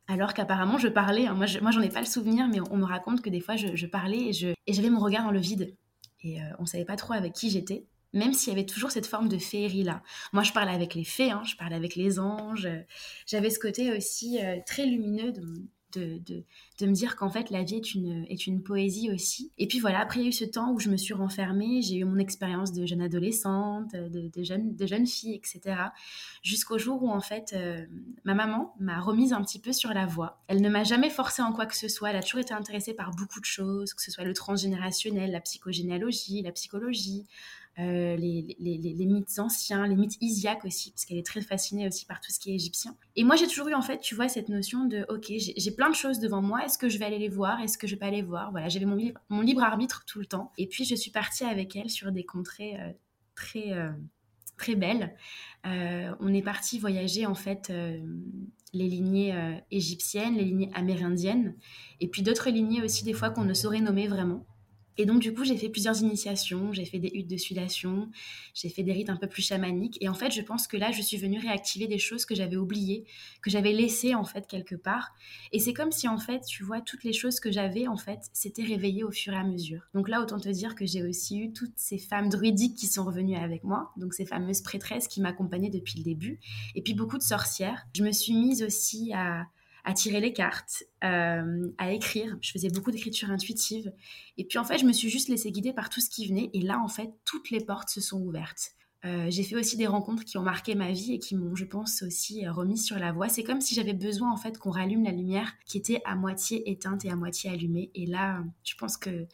alors qu'apparemment je parlais. Hein. Moi, je, j'en ai pas le souvenir, mais on, me raconte que des fois je, parlais et, j'avais mon regard dans le vide. Et euh, on savait pas trop avec qui j'étais, même s'il y avait toujours cette forme de féerie là. Moi, je parlais avec les fées, hein, je parlais avec les anges. J'avais ce côté aussi euh, très lumineux de, de, me dire qu'en fait la vie est une, est une poésie aussi. Et puis voilà, après il y a eu ce temps où je me suis renfermée, j'ai eu mon expérience de jeune adolescente, de, jeune, de jeune fille, etc. Jusqu'au jour où en fait euh, ma maman m'a remise un petit peu sur la voie. Elle ne m'a jamais forcée en quoi que ce soit, elle a toujours été intéressée par beaucoup de choses, que ce soit le transgénérationnel, la psychogénéalogie, la psychologie. Euh, les, mythes anciens, les mythes isiaques aussi, parce qu'elle est très fascinée aussi par tout ce qui est égyptien. Et moi, j'ai toujours eu, en fait, tu vois, cette notion de, ok, j'ai plein de choses devant moi, est-ce que je vais aller les voir, est-ce que je vais pas les voir? Voilà, j'avais mon, libre arbitre tout le temps. Et puis, je suis partie avec elle sur des contrées euh, très, euh, très belles. on est parti voyager, en fait, les lignées égyptiennes, les lignées amérindiennes, et puis d'autres lignées aussi, des fois, qu'on ne saurait nommer vraiment. Et donc, du coup, j'ai fait plusieurs initiations, j'ai fait des huttes de sudation, j'ai fait des rites un peu plus chamaniques. Et en fait, je pense que là, je suis venue réactiver des choses que j'avais oubliées, que j'avais laissées, en fait, quelque part. Et c'est comme si, en fait, tu vois, toutes les choses que j'avais, en fait, s'étaient réveillées au fur et à mesure. Donc là, autant te dire que j'ai aussi eu toutes ces femmes druidiques qui sont revenues avec moi, donc ces fameuses prêtresses qui m'accompagnaient depuis le début, et puis beaucoup de sorcières. Je me suis mise aussi à à tirer les cartes, euh, à écrire. Je faisais beaucoup d'écriture intuitive. Et puis en fait, je me suis juste laissée guider par tout ce qui venait. Et là, en fait, toutes les portes se sont ouvertes. Euh, j'ai fait aussi des rencontres qui ont marqué ma vie et qui m'ont, je pense, aussi euh, remis sur la voie. C'est comme si j'avais besoin, en fait, qu'on rallume la lumière qui était à moitié éteinte et à moitié allumée. Et là, je pense que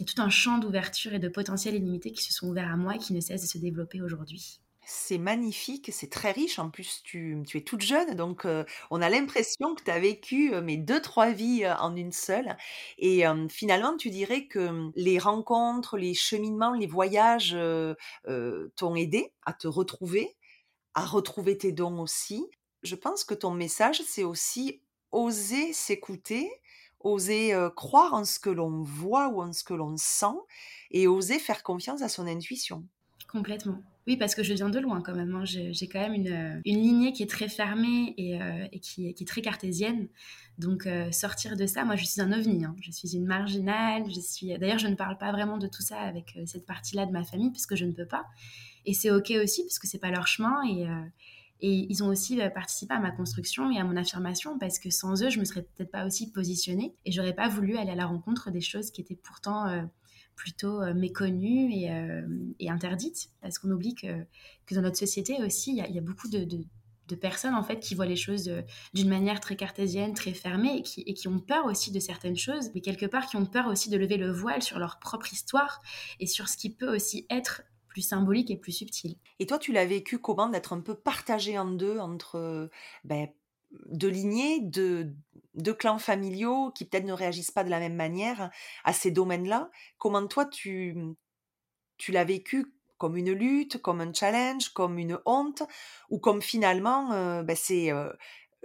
il y a tout un champ d'ouverture et de potentiel illimité qui se sont ouverts à moi et qui ne cessent de se développer aujourd'hui. C'est magnifique, c'est très riche. En plus, tu, es toute jeune, donc on a l'impression que tu as vécu mes deux, trois vies en une seule. Et finalement, tu dirais que les rencontres, les cheminements, les voyages t'ont aidé à te retrouver, à retrouver tes dons aussi. Je pense que ton message, c'est aussi oser s'écouter, oser croire en ce que l'on voit ou en ce que l'on sent, et oser faire confiance à son intuition. Complètement. Oui, parce que je viens de loin quand même. Hein. J'ai quand même une, une, lignée qui est très fermée et, et qui, est très cartésienne. Donc sortir de ça, moi je suis un ovni. Hein. Je suis une marginale. Je suis. D'ailleurs, je ne parle pas vraiment de tout ça avec cette partie-là de ma famille puisque je ne peux pas. Et c'est ok aussi parce que c'est pas leur chemin et et ils ont aussi euh, participé à ma construction et à mon affirmation parce que sans eux, je me serais peut-être pas aussi positionnée et j'aurais pas voulu aller à la rencontre des choses qui étaient pourtant euh, plutôt euh, méconnues et, et, interdites. Parce qu'on oublie que, que, dans notre société aussi, il y, a beaucoup de, personnes en fait qui voient les choses d'une manière très cartésienne, très fermée et qui, et qui ont peur aussi de certaines choses, mais quelque part qui ont peur aussi de lever le voile sur leur propre histoire et sur ce qui peut aussi être plus symbolique et plus subtil. Et toi, tu l'as vécu comment d'être un peu partagé en deux entre ben, deux lignées, deux, clans familiaux qui peut-être ne réagissent pas de la même manière à ces domaines-là Comment toi, tu, tu l'as vécu comme une lutte, comme un challenge, comme une honte, ou comme finalement, ben, c'est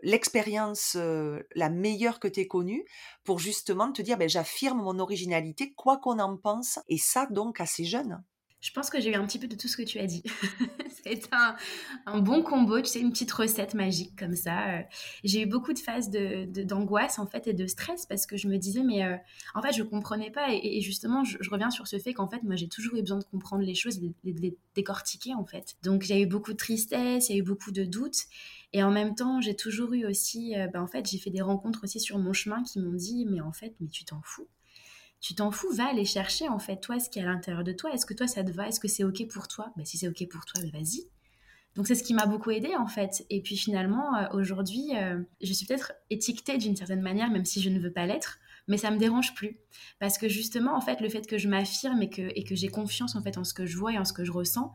l'expérience la meilleure que tu aies connue pour justement te dire, ben, j'affirme mon originalité, quoi qu'on en pense, et ça donc assez jeune. Je pense que j'ai eu un petit peu de tout ce que tu as dit. c'est un, bon combo, tu sais, une petite recette magique comme ça. Euh, j'ai eu beaucoup de phases d'angoisse de, en fait et de stress parce que je me disais, mais euh, en fait, je comprenais pas. Et, justement, je, reviens sur ce fait qu'en fait, moi, j'ai toujours eu besoin de comprendre les choses de les décortiquer en fait. Donc, j'ai eu beaucoup de tristesse, il y a eu beaucoup de doutes. Et en même temps, j'ai toujours eu aussi, euh, ben, en fait, j'ai fait des rencontres aussi sur mon chemin qui m'ont dit, mais en fait, mais tu t'en fous tu t'en fous, va aller chercher en fait toi ce qui est à l'intérieur de toi. Est-ce que toi ça te va? Est-ce que c'est ok pour toi? Bah, Si c'est ok pour toi, bah, vas-y. Donc c'est ce qui m'a beaucoup aidé en fait. Et puis finalement, euh, aujourd'hui, euh, je suis peut-être étiquetée d'une certaine manière, même si je ne veux pas l'être, mais ça me dérange plus. Parce que justement, en fait, le fait que je m'affirme et que j'ai confiance en fait en ce que je vois et en ce que je ressens,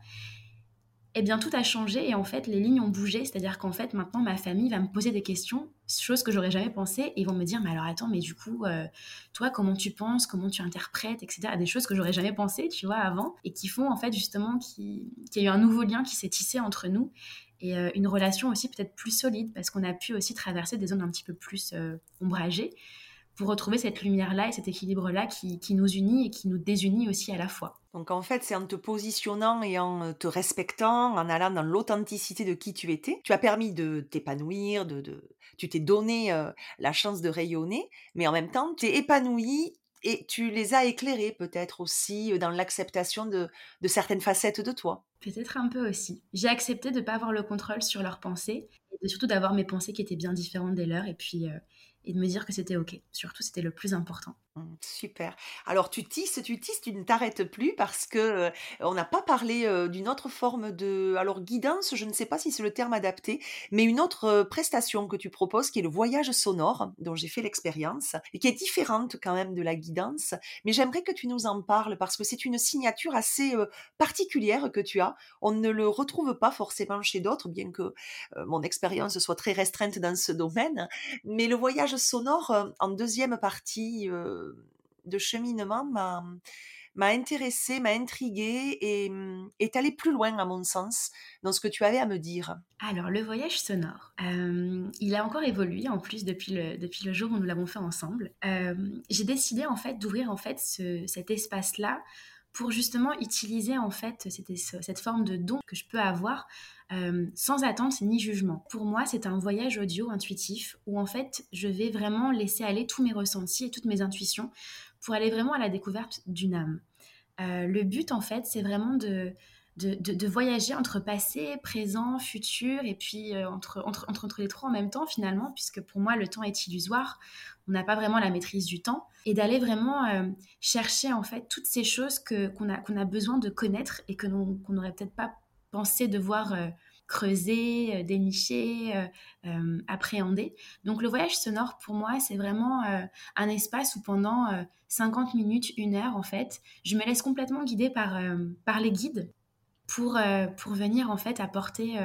eh bien tout a changé et en fait les lignes ont bougé, c'est-à-dire qu'en fait maintenant ma famille va me poser des questions, choses que j'aurais jamais pensé, et ils vont me dire mais alors attends mais du coup euh, toi comment tu penses, comment tu interprètes, etc. Des choses que j'aurais jamais pensé tu vois avant et qui font en fait justement qu'il y a eu un nouveau lien qui s'est tissé entre nous et euh, une relation aussi peut-être plus solide parce qu'on a pu aussi traverser des zones un petit peu plus euh, ombragées pour retrouver cette lumière-là et cet équilibre-là qui, nous unit et qui nous désunit aussi à la fois. Donc en fait, c'est en te positionnant et en te respectant, en allant dans l'authenticité de qui tu étais, tu as permis de t'épanouir, de, tu t'es donné euh, la chance de rayonner, mais en même temps, tu es épanoui et tu les as éclairés peut-être aussi euh, dans l'acceptation de, certaines facettes de toi. Peut-être un peu aussi. J'ai accepté de ne pas avoir le contrôle sur leurs pensées et surtout d'avoir mes pensées qui étaient bien différentes des leurs et puis, euh, et de me dire que c'était OK. Surtout, c'était le plus important. Mmh, super. Alors tu tisses, tu tisses, tu ne t'arrêtes plus parce que euh, on n'a pas parlé euh, d'une autre forme de alors guidance, je ne sais pas si c'est le terme adapté, mais une autre euh, prestation que tu proposes qui est le voyage sonore dont j'ai fait l'expérience et qui est différente quand même de la guidance, mais j'aimerais que tu nous en parles parce que c'est une signature assez particulière que tu as. On ne le retrouve pas forcément chez d'autres bien que mon expérience soit très restreinte dans ce domaine, mais le voyage sonore en deuxième partie de cheminement m'a m'a intéressé, m'a intrigué et mmh, est allé plus loin à mon sens dans ce que tu avais à me dire. Alors le voyage sonore, il a encore évolué en plus depuis le, depuis le jour où nous l'avons fait ensemble. J'ai décidé en fait d'ouvrir en fait cet espace-là pour justement utiliser en fait cette, cette forme de don que je peux avoir sans attente ni jugement. Pour moi, c'est un voyage audio intuitif où en fait je vais vraiment laisser aller tous mes ressentis et toutes mes intuitions pour aller vraiment à la découverte d'une âme. Euh, le but, en fait, c'est vraiment de, de, voyager entre passé, présent, futur, et puis euh, entre, entre, entre, les trois en même temps, finalement, puisque pour moi, le temps est illusoire. On n'a pas vraiment la maîtrise du temps. Et d'aller vraiment euh, chercher, en fait, toutes ces choses qu'on a, a besoin de connaître et que qu'on n'aurait peut-être pas pensé devoir creuser, euh, dénicher, euh, euh, appréhender. Donc le voyage sonore, pour moi, c'est vraiment un espace où pendant 50 minutes, une heure, en fait, je me laisse complètement guider par, par les guides pour, pour venir, en fait, apporter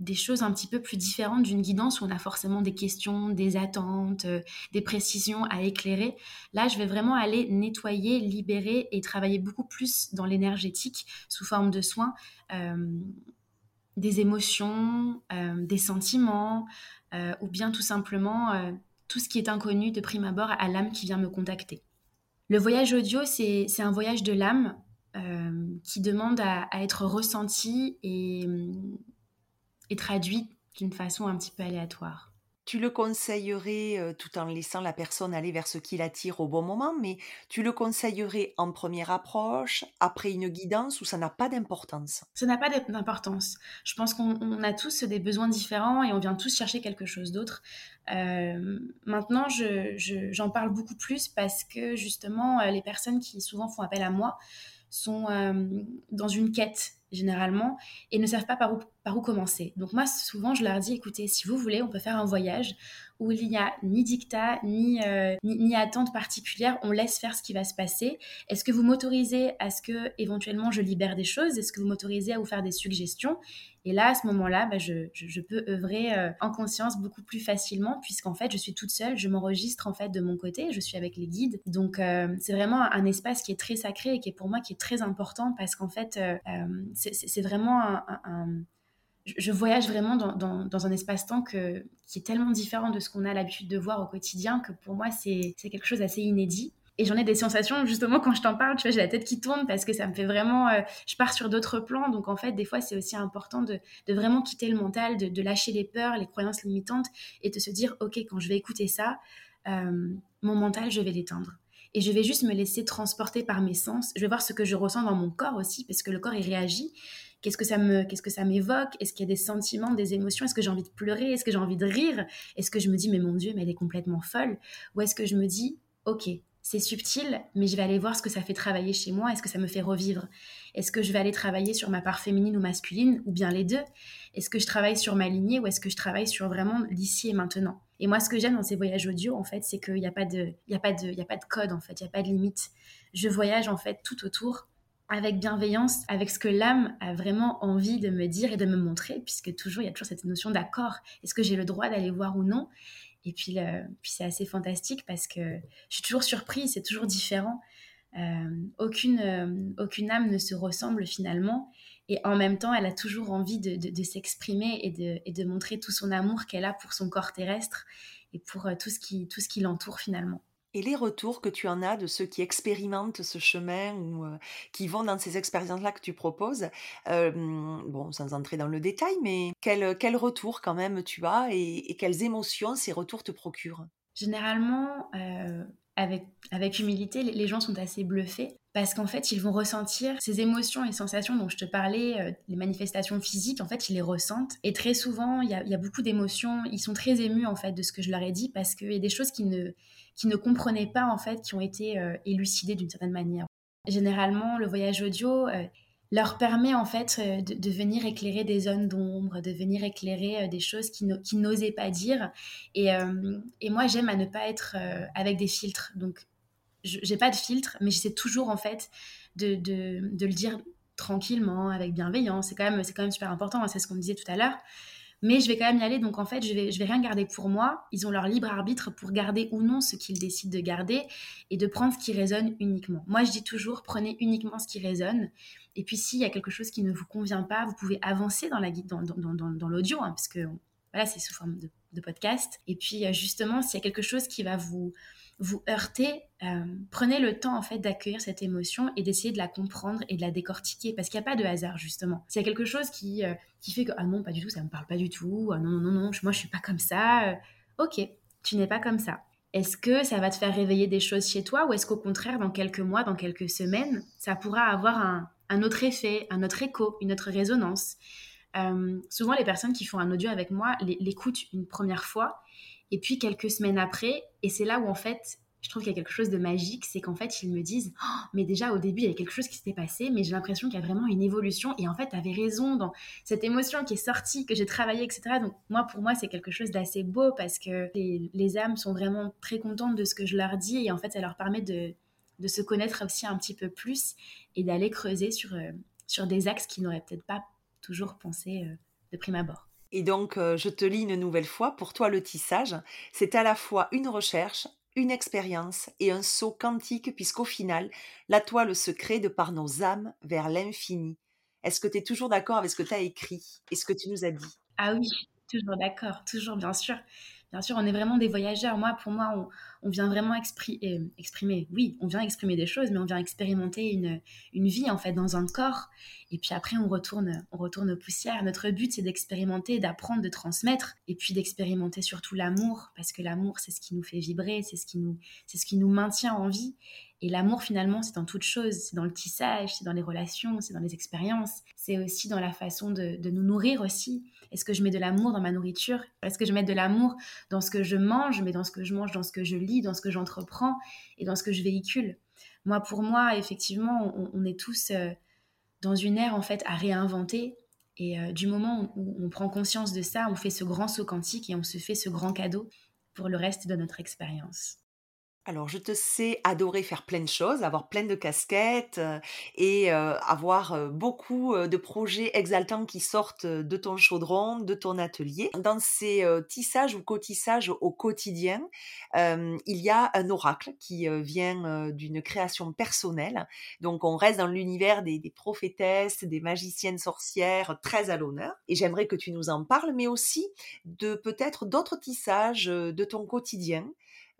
des choses un petit peu plus différentes d'une guidance où on a forcément des questions, des attentes, euh, des précisions à éclairer. Là, je vais vraiment aller nettoyer, libérer et travailler beaucoup plus dans l'énergétique sous forme de soins, euh, des émotions, euh, des sentiments, ou bien tout simplement tout ce qui est inconnu de prime abord à l'âme qui vient me contacter. Le voyage audio, c'est un voyage de l'âme qui demande à, être ressenti et, et traduit d'une façon un petit peu aléatoire. Tu le conseillerais tout en laissant la personne aller vers ce qui l'attire au bon moment, mais tu le conseillerais en première approche, après une guidance, ou ça n'a pas d'importance? Ça n'a pas d'importance. Je pense qu'on a tous des besoins différents et on vient tous chercher quelque chose d'autre. maintenant, j'en parle beaucoup plus parce que justement, les personnes qui souvent font appel à moi sont dans une quête généralement et ne savent pas par où, par où commencer. Donc moi, souvent, je leur dis, écoutez, si vous voulez, on peut faire un voyage où il n'y a ni dictat, ni, euh, ni, attente particulière, on laisse faire ce qui va se passer. Est-ce que vous m'autorisez à ce que éventuellement je libère des choses? Est-ce que vous m'autorisez à vous faire des suggestions? Et là, à ce moment-là, bah, je, je, peux œuvrer euh, en conscience beaucoup plus facilement puisqu'en fait, je suis toute seule, je m'enregistre en fait de mon côté, je suis avec les guides. Donc euh, c'est vraiment un espace qui est très sacré et qui est pour moi qui est très important parce qu'en fait, c'est vraiment un je voyage vraiment dans, un espace-temps qui est tellement différent de ce qu'on a l'habitude de voir au quotidien que pour moi, c'est quelque chose d'assez inédit. Et j'en ai des sensations, justement, quand je t'en parle, tu vois, j'ai la tête qui tourne parce que ça me fait vraiment. Euh, je pars sur d'autres plans. Donc, en fait, des fois, c'est aussi important de, vraiment quitter le mental, de, lâcher les peurs, les croyances limitantes et de se dire OK, quand je vais écouter ça, euh, mon mental, je vais l'éteindre. Et je vais juste me laisser transporter par mes sens. Je vais voir ce que je ressens dans mon corps aussi, parce que le corps, il réagit. Qu'est-ce que ça me, qu'est-ce que ça m'évoque? Est-ce qu'il y a des sentiments, des émotions? Est-ce que j'ai envie de pleurer? Est-ce que j'ai envie de rire? Est-ce que je me dis mais mon Dieu, mais elle est complètement folle? Ou est-ce que je me dis ok, c'est subtil, mais je vais aller voir ce que ça fait travailler chez moi? Est-ce que ça me fait revivre? Est-ce que je vais aller travailler sur ma part féminine ou masculine, ou bien les deux? Est-ce que je travaille sur ma lignée ou est-ce que je travaille sur vraiment l'ici et maintenant? Et moi, ce que j'aime dans ces voyages audio, en fait, c'est qu'il n'y a pas de, y a pas de, y a pas de code en fait, il n'y a pas de limite. Je voyage en fait tout autour avec bienveillance, avec ce que l'âme a vraiment envie de me dire et de me montrer, puisque toujours il y a toujours cette notion d'accord. Est-ce que j'ai le droit d'aller voir ou non? Et puis, puis c'est assez fantastique parce que je suis toujours surprise, c'est toujours différent. Euh, aucune, euh, aucune âme ne se ressemble finalement. Et en même temps, elle a toujours envie de, s'exprimer et de, montrer tout son amour qu'elle a pour son corps terrestre et pour euh, tout ce qui l'entoure finalement. Et les retours que tu en as de ceux qui expérimentent ce chemin ou qui vont dans ces expériences-là que tu proposes, bon, sans entrer dans le détail, mais quel, quel retour quand même tu as et, quelles émotions ces retours te procurent? Généralement, avec, avec humilité, les gens sont assez bluffés parce qu'en fait, ils vont ressentir ces émotions et sensations dont je te parlais, les manifestations physiques, en fait, ils les ressentent. Et très souvent, il y a, beaucoup d'émotions, ils sont très émus, en fait, de ce que je leur ai dit parce qu'il y a des choses qui ne qui ne comprenaient pas en fait, qui ont été euh, élucidés d'une certaine manière. Généralement, le voyage audio euh, leur permet en fait euh, de, venir éclairer des zones d'ombre, de venir éclairer des choses qu'ils n'osaient pas dire. Et, et moi, j'aime à ne pas être avec des filtres. Donc, j'ai pas de filtre, mais j'essaie toujours en fait de, le dire tranquillement, avec bienveillance. C'est quand même, c'est quand même super important. Hein, c'est ce qu'on disait tout à l'heure mais je vais quand même y aller. Donc en fait, je vais, je vais rien garder pour moi. Ils ont leur libre arbitre pour garder ou non ce qu'ils décident de garder et de prendre ce qui résonne uniquement. Moi, je dis toujours, prenez uniquement ce qui résonne. Et puis s'il y a quelque chose qui ne vous convient pas, vous pouvez avancer dans la dans, l'audio, hein, parce que c'est sous forme de, de podcast. Et puis euh, justement, s'il y a quelque chose qui va vous vous heurtez, euh, prenez le temps en fait d'accueillir cette émotion et d'essayer de la comprendre et de la décortiquer parce qu'il n'y a pas de hasard justement. S'il y a quelque chose qui, euh, qui fait que ah non pas du tout, ça me parle pas du tout, ah non non non, moi je suis pas comme ça. Euh, ok, tu n'es pas comme ça. Est-ce que ça va te faire réveiller des choses chez toi ou est-ce qu'au contraire dans quelques mois, dans quelques semaines, ça pourra avoir un, un autre effet, un autre écho, une autre résonance? Souvent les personnes qui font un audio avec moi l'écoutent une première fois et puis quelques semaines après, et c'est là où en fait, je trouve qu'il y a quelque chose de magique, c'est qu'en fait, ils me disent oh, Mais déjà, au début, il y a quelque chose qui s'était passé, mais j'ai l'impression qu'il y a vraiment une évolution. Et en fait, tu avais raison dans cette émotion qui est sortie, que j'ai travaillé, etc. Donc, moi, pour moi, c'est quelque chose d'assez beau parce que les, âmes sont vraiment très contentes de ce que je leur dis. Et en fait, ça leur permet de, de se connaître aussi un petit peu plus et d'aller creuser sur, euh, sur des axes qu'ils n'auraient peut-être pas toujours pensé euh, de prime abord. Et donc, euh, je te lis une nouvelle fois, pour toi, le tissage, c'est à la fois une recherche, une expérience et un saut quantique, puisqu'au final, la toile se crée de par nos âmes vers l'infini. Est-ce que tu es toujours d'accord avec ce que tu as écrit et ce que tu nous as dit? Ah oui, toujours d'accord, toujours, bien sûr. Bien sûr, on est vraiment des voyageurs. Moi, pour moi, on, vient vraiment euh, exprimer, oui, on vient exprimer des choses, mais on vient expérimenter une, une vie, en fait, dans un corps. Et puis après, on retourne, on retourne aux poussières. Notre but, c'est d'expérimenter, d'apprendre, de transmettre, et puis d'expérimenter surtout l'amour, parce que l'amour, c'est ce qui nous fait vibrer, c'est ce qui nous, ce qui nous maintient en vie. Et l'amour, finalement, c'est dans toute chose. C'est dans le tissage, c'est dans les relations, c'est dans les expériences. C'est aussi dans la façon de, de nous nourrir aussi. Est-ce que je mets de l'amour dans ma nourriture? Est-ce que je mets de l'amour dans ce que je mange, mais dans ce que je mange, dans ce que je lis, dans ce que j'entreprends et dans ce que je véhicule Moi, pour moi, effectivement, on, est tous euh, dans une ère en fait à réinventer. Et euh, du moment où on prend conscience de ça, on fait ce grand saut quantique et on se fait ce grand cadeau pour le reste de notre expérience. Alors, je te sais adorer faire plein de choses, avoir plein de casquettes euh, et euh, avoir euh, beaucoup de projets exaltants qui sortent de ton chaudron, de ton atelier. Dans ces tissages ou cotissages au quotidien, il y a un oracle qui vient d'une création personnelle. Donc, on reste dans l'univers des, des prophétesses, des magiciennes sorcières, très à l'honneur. Et j'aimerais que tu nous en parles, mais aussi de peut-être d'autres tissages de ton quotidien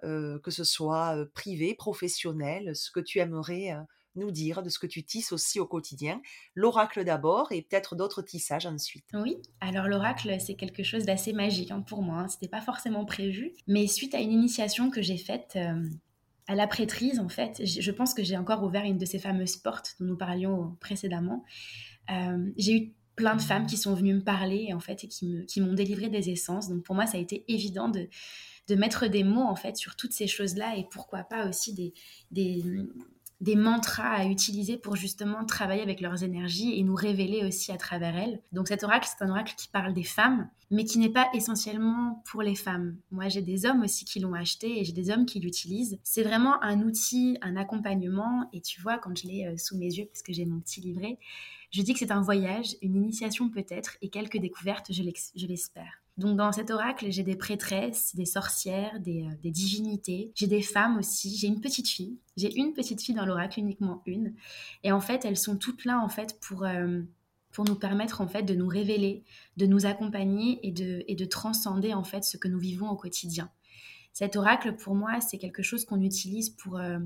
euh, que ce soit privé, professionnel, ce que tu aimerais nous dire de ce que tu tisses aussi au quotidien. L'oracle d'abord et peut-être d'autres tissages ensuite. Oui, alors l'oracle, c'est quelque chose d'assez magique hein, pour moi. Hein. Ce n'était pas forcément prévu, mais suite à une initiation que j'ai faite à la prêtrise, en fait, je pense que j'ai encore ouvert une de ces fameuses portes dont nous parlions précédemment. j'ai eu plein de femmes qui sont venues me parler en fait et qui m'ont délivré des essences. Donc pour moi, ça a été évident de de mettre des mots en fait sur toutes ces choses-là et pourquoi pas aussi des, des, des mantras à utiliser pour justement travailler avec leurs énergies et nous révéler aussi à travers elles. Donc cet oracle, c'est un oracle qui parle des femmes, mais qui n'est pas essentiellement pour les femmes. Moi, j'ai des hommes aussi qui l'ont acheté et j'ai des hommes qui l'utilisent. C'est vraiment un outil, un accompagnement. Et tu vois, quand je l'ai euh, sous mes yeux, parce que j'ai mon petit livret, je dis que c'est un voyage, une initiation peut-être, et quelques découvertes, je l'espère. Donc dans cet oracle, j'ai des prêtresses, des sorcières, des, euh, divinités. J'ai des femmes aussi. J'ai une petite fille. J'ai une petite fille dans l'oracle, uniquement une. Et en fait, elles sont toutes là en fait pour euh, pour nous permettre en fait de nous révéler, de nous accompagner et de et de transcender en fait ce que nous vivons au quotidien. Cet oracle, pour moi, c'est quelque chose qu'on utilise pour euh,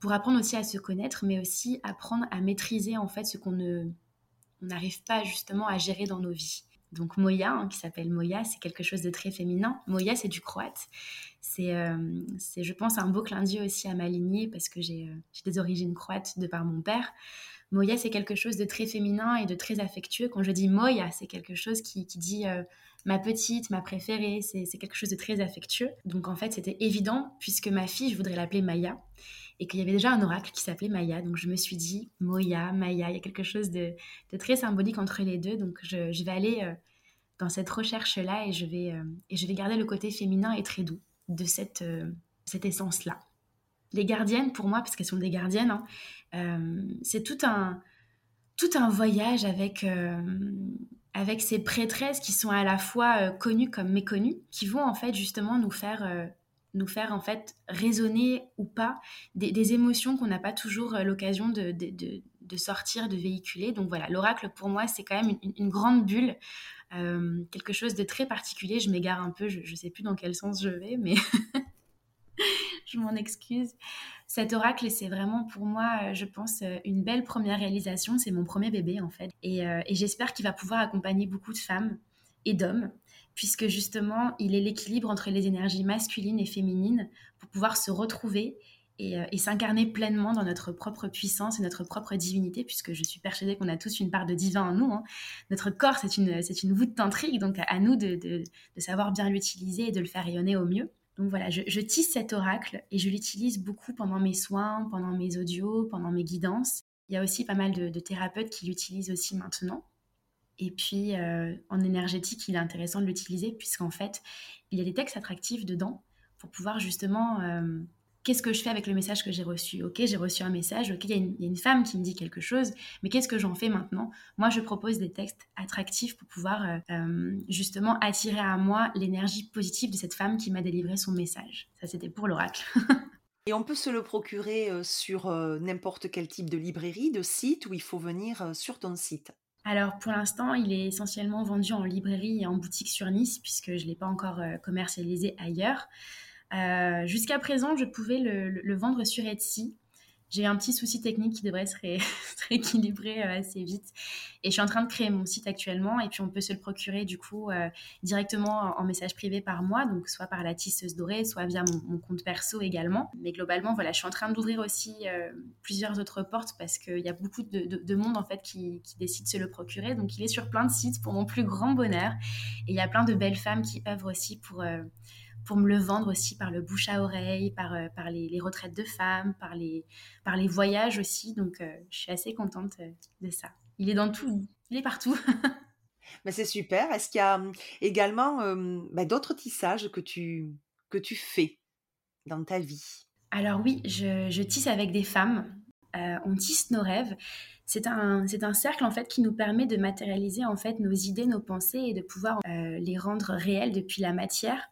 pour apprendre aussi à se connaître, mais aussi apprendre à maîtriser en fait ce qu'on on n'arrive pas justement à gérer dans nos vies. Donc Moya, hein, qui s'appelle Moya, c'est quelque chose de très féminin. Moya, c'est du croate. C'est, euh, je pense, un beau clin d'œil aussi à ma lignée parce que j'ai, euh, j'ai des origines croates de par mon père. Moya, c'est quelque chose de très féminin et de très affectueux. Quand je dis Moya, c'est quelque chose qui, dit euh, ma petite, ma préférée. C'est quelque chose de très affectueux. Donc en fait, c'était évident puisque ma fille, je voudrais l'appeler Maya et qu'il y avait déjà un oracle qui s'appelait Maya. Donc je me suis dit, Moya, Maya, il y a quelque chose de, très symbolique entre les deux. Donc je, vais aller euh, dans cette recherche-là et, je vais, euh, et je vais garder le côté féminin et très doux de cette, euh, cette essence-là. Les gardiennes, pour moi, parce qu'elles sont des gardiennes, hein, c'est tout un, tout un voyage avec, avec ces prêtresses qui sont à la fois connues comme méconnues, qui vont en fait justement nous faire nous faire en fait résonner ou pas des, émotions qu'on n'a pas toujours euh, l'occasion de, de, sortir, de véhiculer. Donc voilà, l'oracle pour moi c'est quand même une, grande bulle, euh, quelque chose de très particulier. Je m'égare un peu, je ne sais plus dans quel sens je vais, mais je m'en excuse. Cet oracle, c'est vraiment pour moi, euh, je pense, une belle première réalisation. C'est mon premier bébé en fait. Et j'espère qu'il va pouvoir accompagner beaucoup de femmes et d'hommes puisque justement, il est l'équilibre entre les énergies masculines et féminines pour pouvoir se retrouver et, euh, s'incarner pleinement dans notre propre puissance et notre propre divinité, puisque je suis persuadée qu'on a tous une part de divin en nous. Hein. Notre corps, c'est une, c'est une voûte tantrique, donc à, nous de, de, savoir bien l'utiliser et de le faire rayonner au mieux. Donc voilà, je, tisse cet oracle et je l'utilise beaucoup pendant mes soins, pendant mes audios, pendant mes guidances. Il y a aussi pas mal de thérapeutes qui l'utilisent aussi maintenant. Et puis, euh, en énergétique, il est intéressant de l'utiliser puisqu'en fait, il y a des textes attractifs dedans pour pouvoir justement, euh, qu'est-ce que je fais avec le message que j'ai reçu? Ok, j'ai reçu un message, ok, il y, a une femme qui me dit quelque chose, mais qu'est-ce que j'en fais maintenant? Moi, je propose des textes attractifs pour pouvoir euh, justement attirer à moi l'énergie positive de cette femme qui m'a délivré son message. Ça, c'était pour l'oracle. Et on peut se le procurer sur n'importe quel type de librairie, de site, où il faut venir sur ton site? Alors pour l'instant, il est essentiellement vendu en librairie et en boutique sur Nice, puisque je ne l'ai pas encore commercialisé ailleurs. Jusqu'à présent, je pouvais le, le, vendre sur Etsy. J'ai un petit souci technique qui devrait se, rééquilibrer euh, assez vite. Et je suis en train de créer mon site actuellement. Et puis, on peut se le procurer du coup euh, directement en, message privé par mois, donc soit par la tisseuse dorée, soit via mon, compte perso également. Mais globalement, voilà, je suis en train d'ouvrir aussi euh, plusieurs autres portes parce qu'il y a beaucoup de, monde en fait qui, qui, décide de se le procurer. Donc, il est sur plein de sites pour mon plus grand bonheur. Et il y a plein de belles femmes qui œuvrent aussi pour pour me le vendre aussi par le bouche à oreille, par, euh, par les, retraites de femmes, par les, par les voyages aussi. Donc, euh, je suis assez contente euh, de ça. Il est dans tout, il est partout. Mais c'est super. Est-ce qu'il y a hum, également bah, d'autres tissages que tu, que tu fais dans ta vie? Alors oui, je, je, tisse avec des femmes. on tisse nos rêves. C'est un, c'est un cercle en fait qui nous permet de matérialiser en fait nos idées, nos pensées et de pouvoir les rendre réelles depuis la matière.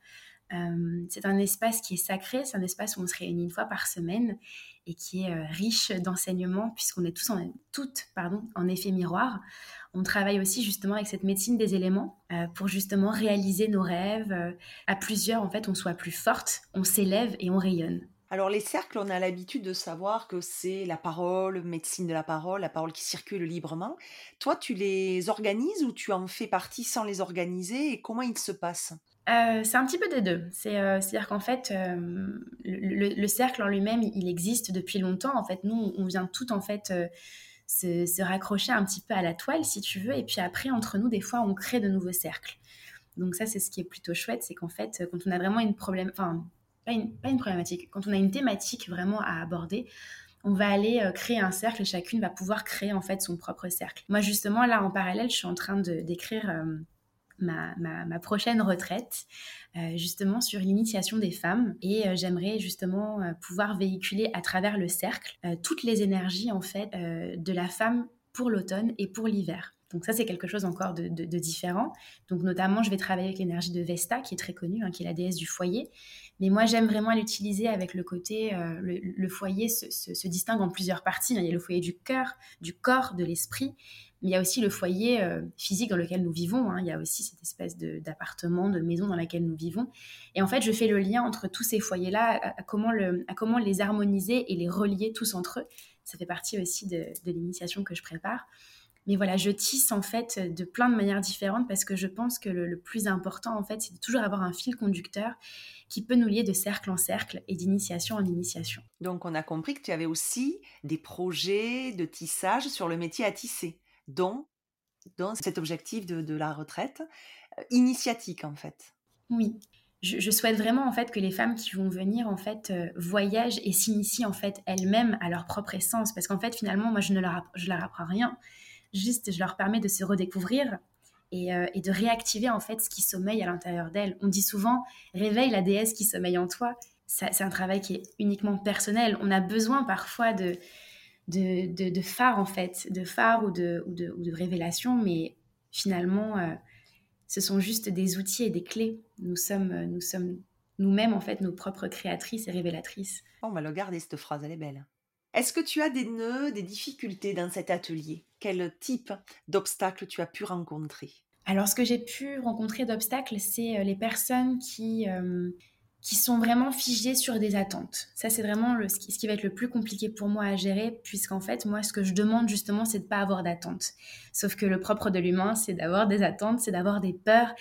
Euh, c'est un espace qui est sacré, c'est un espace où on se réunit une fois par semaine et qui est euh, riche d'enseignements puisqu'on est tous en, pardon, en effet miroir. On travaille aussi justement avec cette médecine des éléments euh, pour justement réaliser nos rêves. à plusieurs, en fait, on soit plus forte, on s'élève et on rayonne. Alors les cercles, on a l'habitude de savoir que c'est la parole, médecine de la parole, la parole qui circule librement. Toi, tu les organises ou tu en fais partie sans les organiser et comment ils se passent? Euh, c'est un petit peu des deux. C'est, à dire qu'en fait, euh, le, cercle en lui-même, il existe depuis longtemps. En fait, nous, on vient tout en fait euh, se, raccrocher un petit peu à la toile, si tu veux. Et puis après, entre nous, des fois, on crée de nouveaux cercles. Donc ça, c'est ce qui est plutôt chouette, c'est qu'en fait, quand on a vraiment une problème, enfin, pas une, une problématique, quand on a une thématique vraiment à aborder, on va aller créer un cercle et chacune va pouvoir créer en fait son propre cercle. Moi, justement, là, en parallèle, je suis en train de, d'écrire ma, prochaine retraite, euh, justement sur l'initiation des femmes. Et euh, j'aimerais justement euh, pouvoir véhiculer à travers le cercle toutes les énergies en fait de la femme pour l'automne et pour l'hiver. Donc ça, c'est quelque chose encore de, différent. Donc notamment, je vais travailler avec l'énergie de Vesta, qui est très connue, hein, qui est la déesse du foyer. Mais moi, j'aime vraiment l'utiliser avec le côté, le, foyer se, se, distingue en plusieurs parties. Il y a le foyer du cœur, du corps, de l'esprit mais il y a aussi le foyer euh, physique dans lequel nous vivons. Hein. Il y a aussi cette espèce d'appartement, de, maison dans laquelle nous vivons. Et en fait, je fais le lien entre tous ces foyers-là, à, comment les harmoniser et les relier tous entre eux. Ça fait partie aussi de, l'initiation que je prépare. Mais voilà, je tisse en fait de plein de manières différentes parce que je pense que le, le plus important en fait, c'est de toujours avoir un fil conducteur qui peut nous lier de cercle en cercle et d'initiation en initiation. Donc on a compris que tu avais aussi des projets de tissage sur le métier à tisser dans, dans cet objectif de, la retraite euh, initiatique en fait. Oui, je, souhaite vraiment en fait que les femmes qui vont venir en fait euh, voyagent et s'initient en fait elles-mêmes à leur propre essence parce qu'en fait finalement moi je ne leur je leur apprends rien, juste je leur permets de se redécouvrir et, euh, et de réactiver en fait ce qui sommeille à l'intérieur d'elles. On dit souvent réveille la déesse qui sommeille en toi. C'est un travail qui est uniquement personnel. On a besoin parfois de de, de, phare, en fait, de phare ou de, ou de, ou de révélation, mais finalement, euh, ce sont juste des outils et des clés. Nous sommes, euh, nous sommes nous-mêmes, en fait, nos propres créatrices et révélatrices. On va le garder, cette phrase, elle est belle. Est-ce que tu as des nœuds, des difficultés dans cet atelier? Quel type d'obstacles tu as pu rencontrer? Alors, ce que j'ai pu rencontrer d'obstacles, c'est euh, les personnes qui, qui sont vraiment figés sur des attentes. Ça, c'est vraiment ce, qui, va être le plus compliqué pour moi à gérer, puisqu'en fait, moi, ce que je demande justement, c'est de ne pas avoir d'attentes. Sauf que le propre de l'humain, c'est d'avoir des attentes, c'est d'avoir des peurs,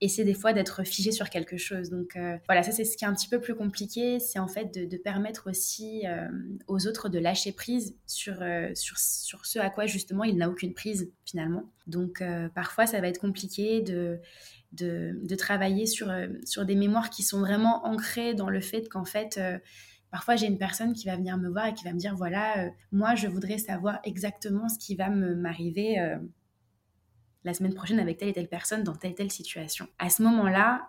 et c'est des fois d'être figé sur quelque chose. Donc euh, voilà, ça, c'est ce qui est un petit peu plus compliqué, c'est en fait de, permettre aussi euh, aux autres de lâcher prise sur, euh, sur, sur ce à quoi justement il n'a aucune prise finalement. Donc parfois, ça va être compliqué de de, travailler sur, euh, sur des mémoires qui sont vraiment ancrées dans le fait qu'en fait, euh, parfois j'ai une personne qui va venir me voir et qui va me dire, voilà, euh, moi je voudrais savoir exactement ce qui va m'arriver la semaine prochaine avec telle et telle personne dans telle et telle situation. À ce moment-là,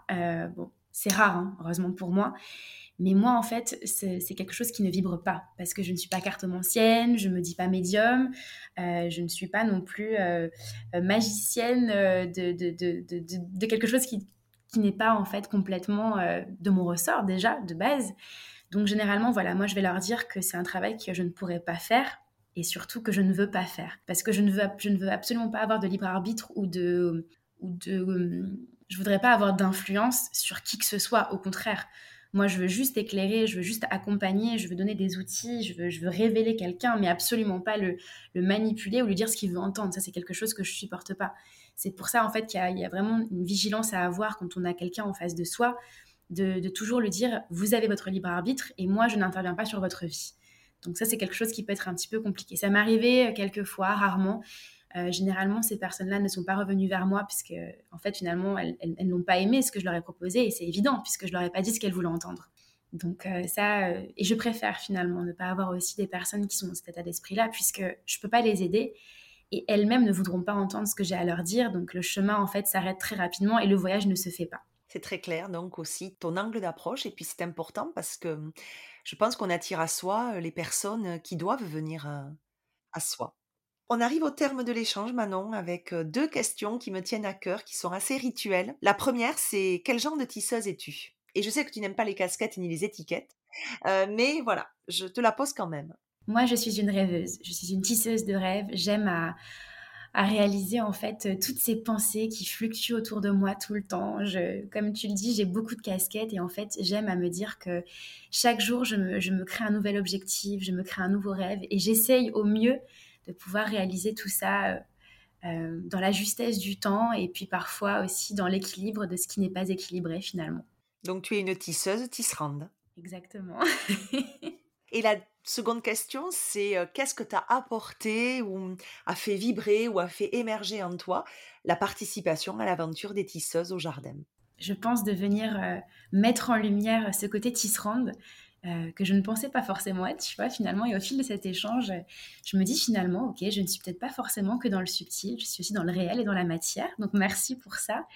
bon, c'est rare, hein, heureusement pour moi, mais moi, en fait, c'est quelque chose qui ne vibre pas parce que je ne suis pas cartomancienne, je ne me dis pas médium, euh, je ne suis pas non plus euh, euh, magicienne de, de, de, de, quelque chose qui, qui n'est pas en fait complètement de mon ressort déjà de base. Donc généralement, voilà, moi je vais leur dire que c'est un travail que je ne pourrais pas faire et surtout que je ne veux pas faire. Parce que je ne veux, je ne veux absolument pas avoir de libre arbitre ou de... Ou de je voudrais pas avoir d'influence sur qui que ce soit, au contraire. Moi, je veux juste éclairer, je veux juste accompagner, je veux donner des outils, je veux, révéler quelqu'un, mais absolument pas le, le, manipuler ou lui dire ce qu'il veut entendre. Ça, c'est quelque chose que je supporte pas. C'est pour ça, en fait, qu'il y, a vraiment une vigilance à avoir quand on a quelqu'un en face de soi, de, toujours lui dire, vous avez votre libre arbitre et moi, je n'interviens pas sur votre vie. Donc ça, c'est quelque chose qui peut être un petit peu compliqué. Ça m'est arrivé euh, quelques fois, rarement. Euh, généralement, ces personnes-là ne sont pas revenues vers moi puisque, en fait, finalement, elles, n'ont pas aimé ce que je leur ai proposé et c'est évident puisque je leur ai pas dit ce qu'elles voulaient entendre. Donc euh, ça, euh, et je préfère finalement ne pas avoir aussi des personnes qui sont dans cet état d'esprit-là puisque je peux pas les aider et elles-mêmes ne voudront pas entendre ce que j'ai à leur dire. Donc le chemin, en fait, s'arrête très rapidement et le voyage ne se fait pas. C'est très clair, donc aussi ton angle d'approche et puis c'est important parce que je pense qu'on attire à soi les personnes qui doivent venir à soi. On arrive au terme de l'échange, Manon, avec deux questions qui me tiennent à cœur, qui sont assez rituelles. La première, c'est quel genre de tisseuse es-tu? Et je sais que tu n'aimes pas les casquettes ni les étiquettes, mais voilà, je te la pose quand même. Moi, je suis une rêveuse, je suis une tisseuse de rêves. J'aime à, réaliser en fait euh, toutes ces pensées qui fluctuent autour de moi tout le temps. Comme tu le dis, j'ai beaucoup de casquettes et en fait j'aime à me dire que chaque jour je me, je me, crée un nouvel objectif, je me crée un nouveau rêve et j'essaye au mieux de pouvoir réaliser tout ça euh, euh dans la justesse du temps et puis parfois aussi dans l'équilibre de ce qui n'est pas équilibré finalement. Donc tu es une tisseuse tisserande. Exactement. et la seconde question, c'est qu'est-ce que tu as apporté ou a fait vibrer ou a fait émerger en toi la participation à l'aventure des tisseuses au jardin? Je pense de venir mettre en lumière ce côté tisserande euh, que je ne pensais pas forcément être, tu vois, finalement. Et au fil de cet échange, je me dis finalement, ok, je ne suis peut-être pas forcément que dans le subtil, je suis aussi dans le réel et dans la matière. Donc merci pour ça.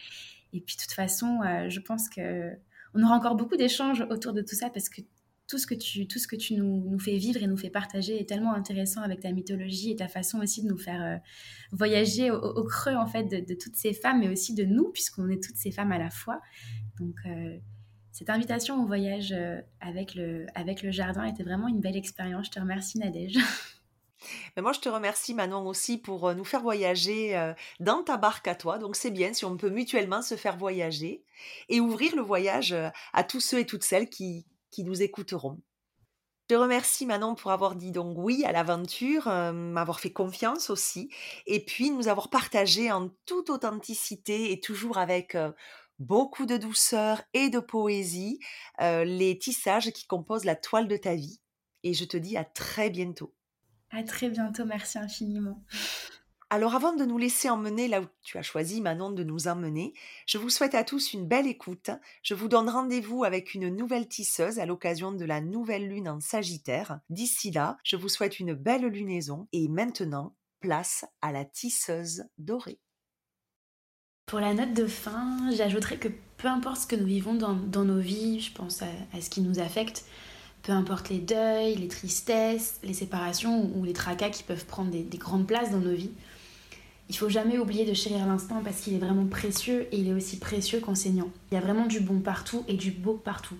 Et puis de toute façon, euh, je pense que on aura encore beaucoup d'échanges autour de tout ça parce que tout ce que tu, tout ce que tu nous, fais vivre et nous fais partager est tellement intéressant avec ta mythologie et ta façon aussi de nous faire euh, voyager au, creux en fait de, toutes ces femmes, mais aussi de nous, puisqu'on est toutes ces femmes à la fois. Donc cette invitation au voyage euh, avec, le, avec le jardin était vraiment une belle expérience. Je te remercie Nadège. Mais moi, je te remercie Manon aussi pour nous faire voyager dans ta barque à toi. Donc c'est bien si on peut mutuellement se faire voyager et ouvrir le voyage à tous ceux et toutes celles qui, qui nous écouteront. Je te remercie Manon pour avoir dit donc oui à l'aventure, euh, m'avoir fait confiance aussi, et puis nous avoir partagé en toute authenticité et toujours avec euh, beaucoup de douceur et de poésie euh, les tissages qui composent la toile de ta vie. Et je te dis à très bientôt. À très bientôt, merci infiniment. Alors avant de nous laisser emmener là où tu as choisi Manon de nous emmener, je vous souhaite à tous une belle écoute. Je vous donne rendez-vous avec une nouvelle tisseuse à l'occasion de la nouvelle lune en Sagittaire. D'ici là, je vous souhaite une belle lunaison et maintenant, place à la tisseuse dorée. Pour la note de fin, j'ajouterais que peu importe ce que nous vivons dans, nos vies, je pense à, ce qui nous affecte, peu importe les deuils, les tristesses, les séparations ou les tracas qui peuvent prendre des, des grandes places dans nos vies, il faut jamais oublier de chérir l'instant parce qu'il est vraiment précieux et il est aussi précieux qu'enseignant. Il y a vraiment du bon partout et du beau partout.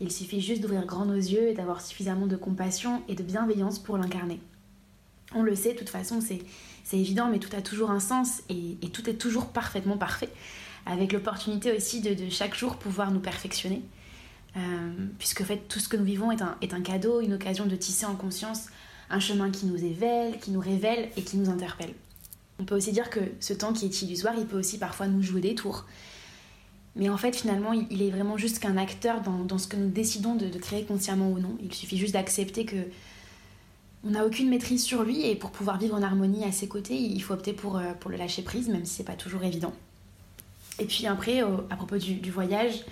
Il suffit juste d'ouvrir grand nos yeux et d'avoir suffisamment de compassion et de bienveillance pour l'incarner. On le sait, de toute façon, c'est évident, mais tout a toujours un sens et, tout est toujours parfaitement parfait, avec l'opportunité aussi de, chaque jour pouvoir nous perfectionner. Euh, puisque fait, tout ce que nous vivons est un, est un cadeau, une occasion de tisser en conscience un chemin qui nous éveille, qui nous révèle et qui nous interpelle. On peut aussi dire que ce temps qui est illusoire, il peut aussi parfois nous jouer des tours. Mais en fait, finalement, il est vraiment juste qu'un acteur dans, ce que nous décidons de, créer consciemment ou non. Il suffit juste d'accepter que on n'a aucune maîtrise sur lui et pour pouvoir vivre en harmonie à ses côtés, il faut opter pour, euh, pour le lâcher prise, même si c'est pas toujours évident. Et puis après, à propos du, voyage,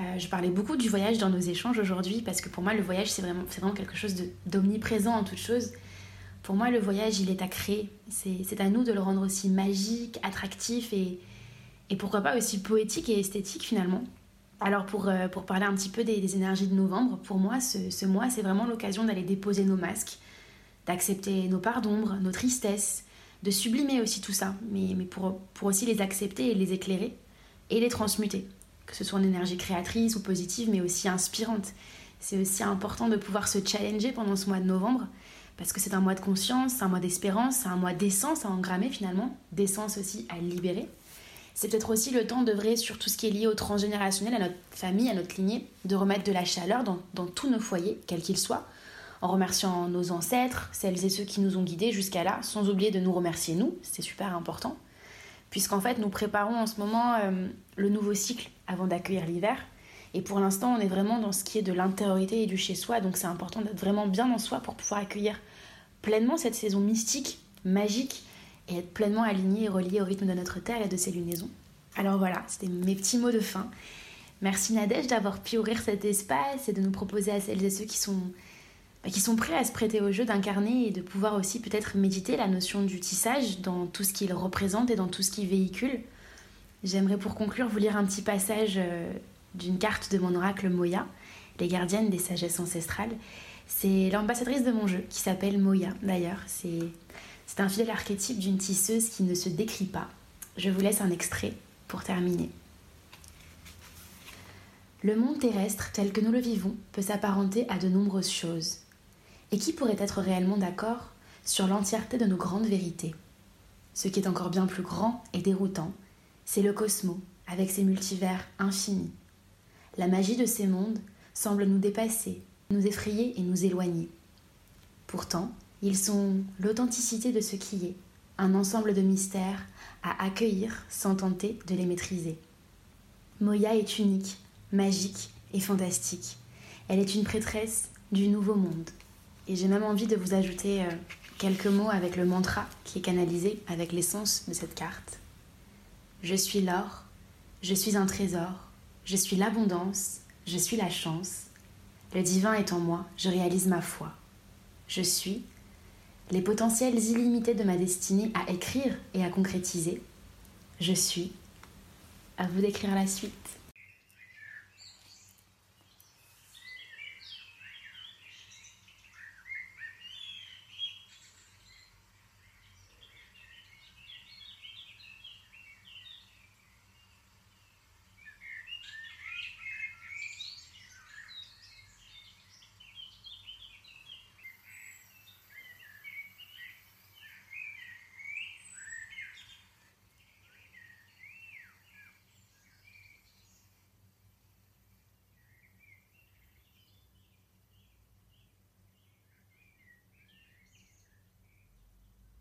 euh, je parlais beaucoup du voyage dans nos échanges aujourd'hui parce que pour moi, le voyage, c'est vraiment, vraiment quelque chose d'omniprésent en toute chose. Pour moi, le voyage, il est à créer. C'est à nous de le rendre aussi magique, attractif et, et pourquoi pas aussi poétique et esthétique finalement. Alors pour, euh, pour parler un petit peu des, énergies de novembre, pour moi, ce, ce mois, c'est vraiment l'occasion d'aller déposer nos masques, d'accepter nos parts d'ombre, nos tristesses, de sublimer aussi tout ça, mais, mais pour, pour aussi les accepter et les éclairer et les transmuter. Que ce soit en énergie créatrice ou positive, mais aussi inspirante. C'est aussi important de pouvoir se challenger pendant ce mois de novembre parce que c'est un mois de conscience, c'est un mois d'espérance, c'est un mois d'essence à engrammer finalement, d'essence aussi à libérer. C'est peut-être aussi le temps d'œuvrer sur tout ce qui est lié au transgénérationnel, à notre famille, à notre lignée, de remettre de la chaleur dans, dans tous nos foyers, quels qu'ils soient, en remerciant nos ancêtres, celles et ceux qui nous ont guidés jusqu'à là, sans oublier de nous remercier nous, c'est super important, puisqu'en fait nous préparons en ce moment euh, le nouveau cycle avant d'accueillir l'hiver. Et pour l'instant, on est vraiment dans ce qui est de l'intériorité et du chez-soi, donc c'est important d'être vraiment bien en soi pour pouvoir accueillir pleinement cette saison mystique, magique, et être pleinement aligné et relié au rythme de notre Terre et de ses lunaisons. Alors voilà, c'était mes petits mots de fin. Merci Nadège d'avoir pu ouvrir cet espace et de nous proposer à celles et ceux qui sont bah, qui sont prêts à se prêter au jeu d'incarner et de pouvoir aussi peut-être méditer la notion du tissage dans tout ce qu'il représente et dans tout ce qu'il véhicule. J'aimerais pour conclure vous lire un petit passage euh, d'une carte de mon oracle Moya, les gardiennes des sagesses ancestrales. C'est l'ambassadrice de mon jeu qui s'appelle Moya d'ailleurs. C'est, c'est un fidèle archétype d'une tisseuse qui ne se décrit pas. Je vous laisse un extrait pour terminer. Le monde terrestre tel que nous le vivons peut s'apparenter à de nombreuses choses. Et qui pourrait être réellement d'accord sur l'entièreté de nos grandes vérités? Ce qui est encore bien plus grand et déroutant, c'est le cosmos, avec ses multivers infinis. La magie de ces mondes semble nous dépasser, nous effrayer et nous éloigner. Pourtant, ils sont l'authenticité de ce qui est, un ensemble de mystères à accueillir sans tenter de les maîtriser. Moya est unique, magique et fantastique. Elle est une prêtresse du nouveau monde. Et j'ai même envie de vous ajouter euh, quelques mots avec le mantra qui est canalisé avec l'essence de cette carte. Je suis l'or, je suis un trésor, je suis l'abondance, je suis la chance. Le divin est en moi, je réalise ma foi. Je suis les potentiels illimités de ma destinée à écrire et à concrétiser. Je suis. À vous d'écrire la suite.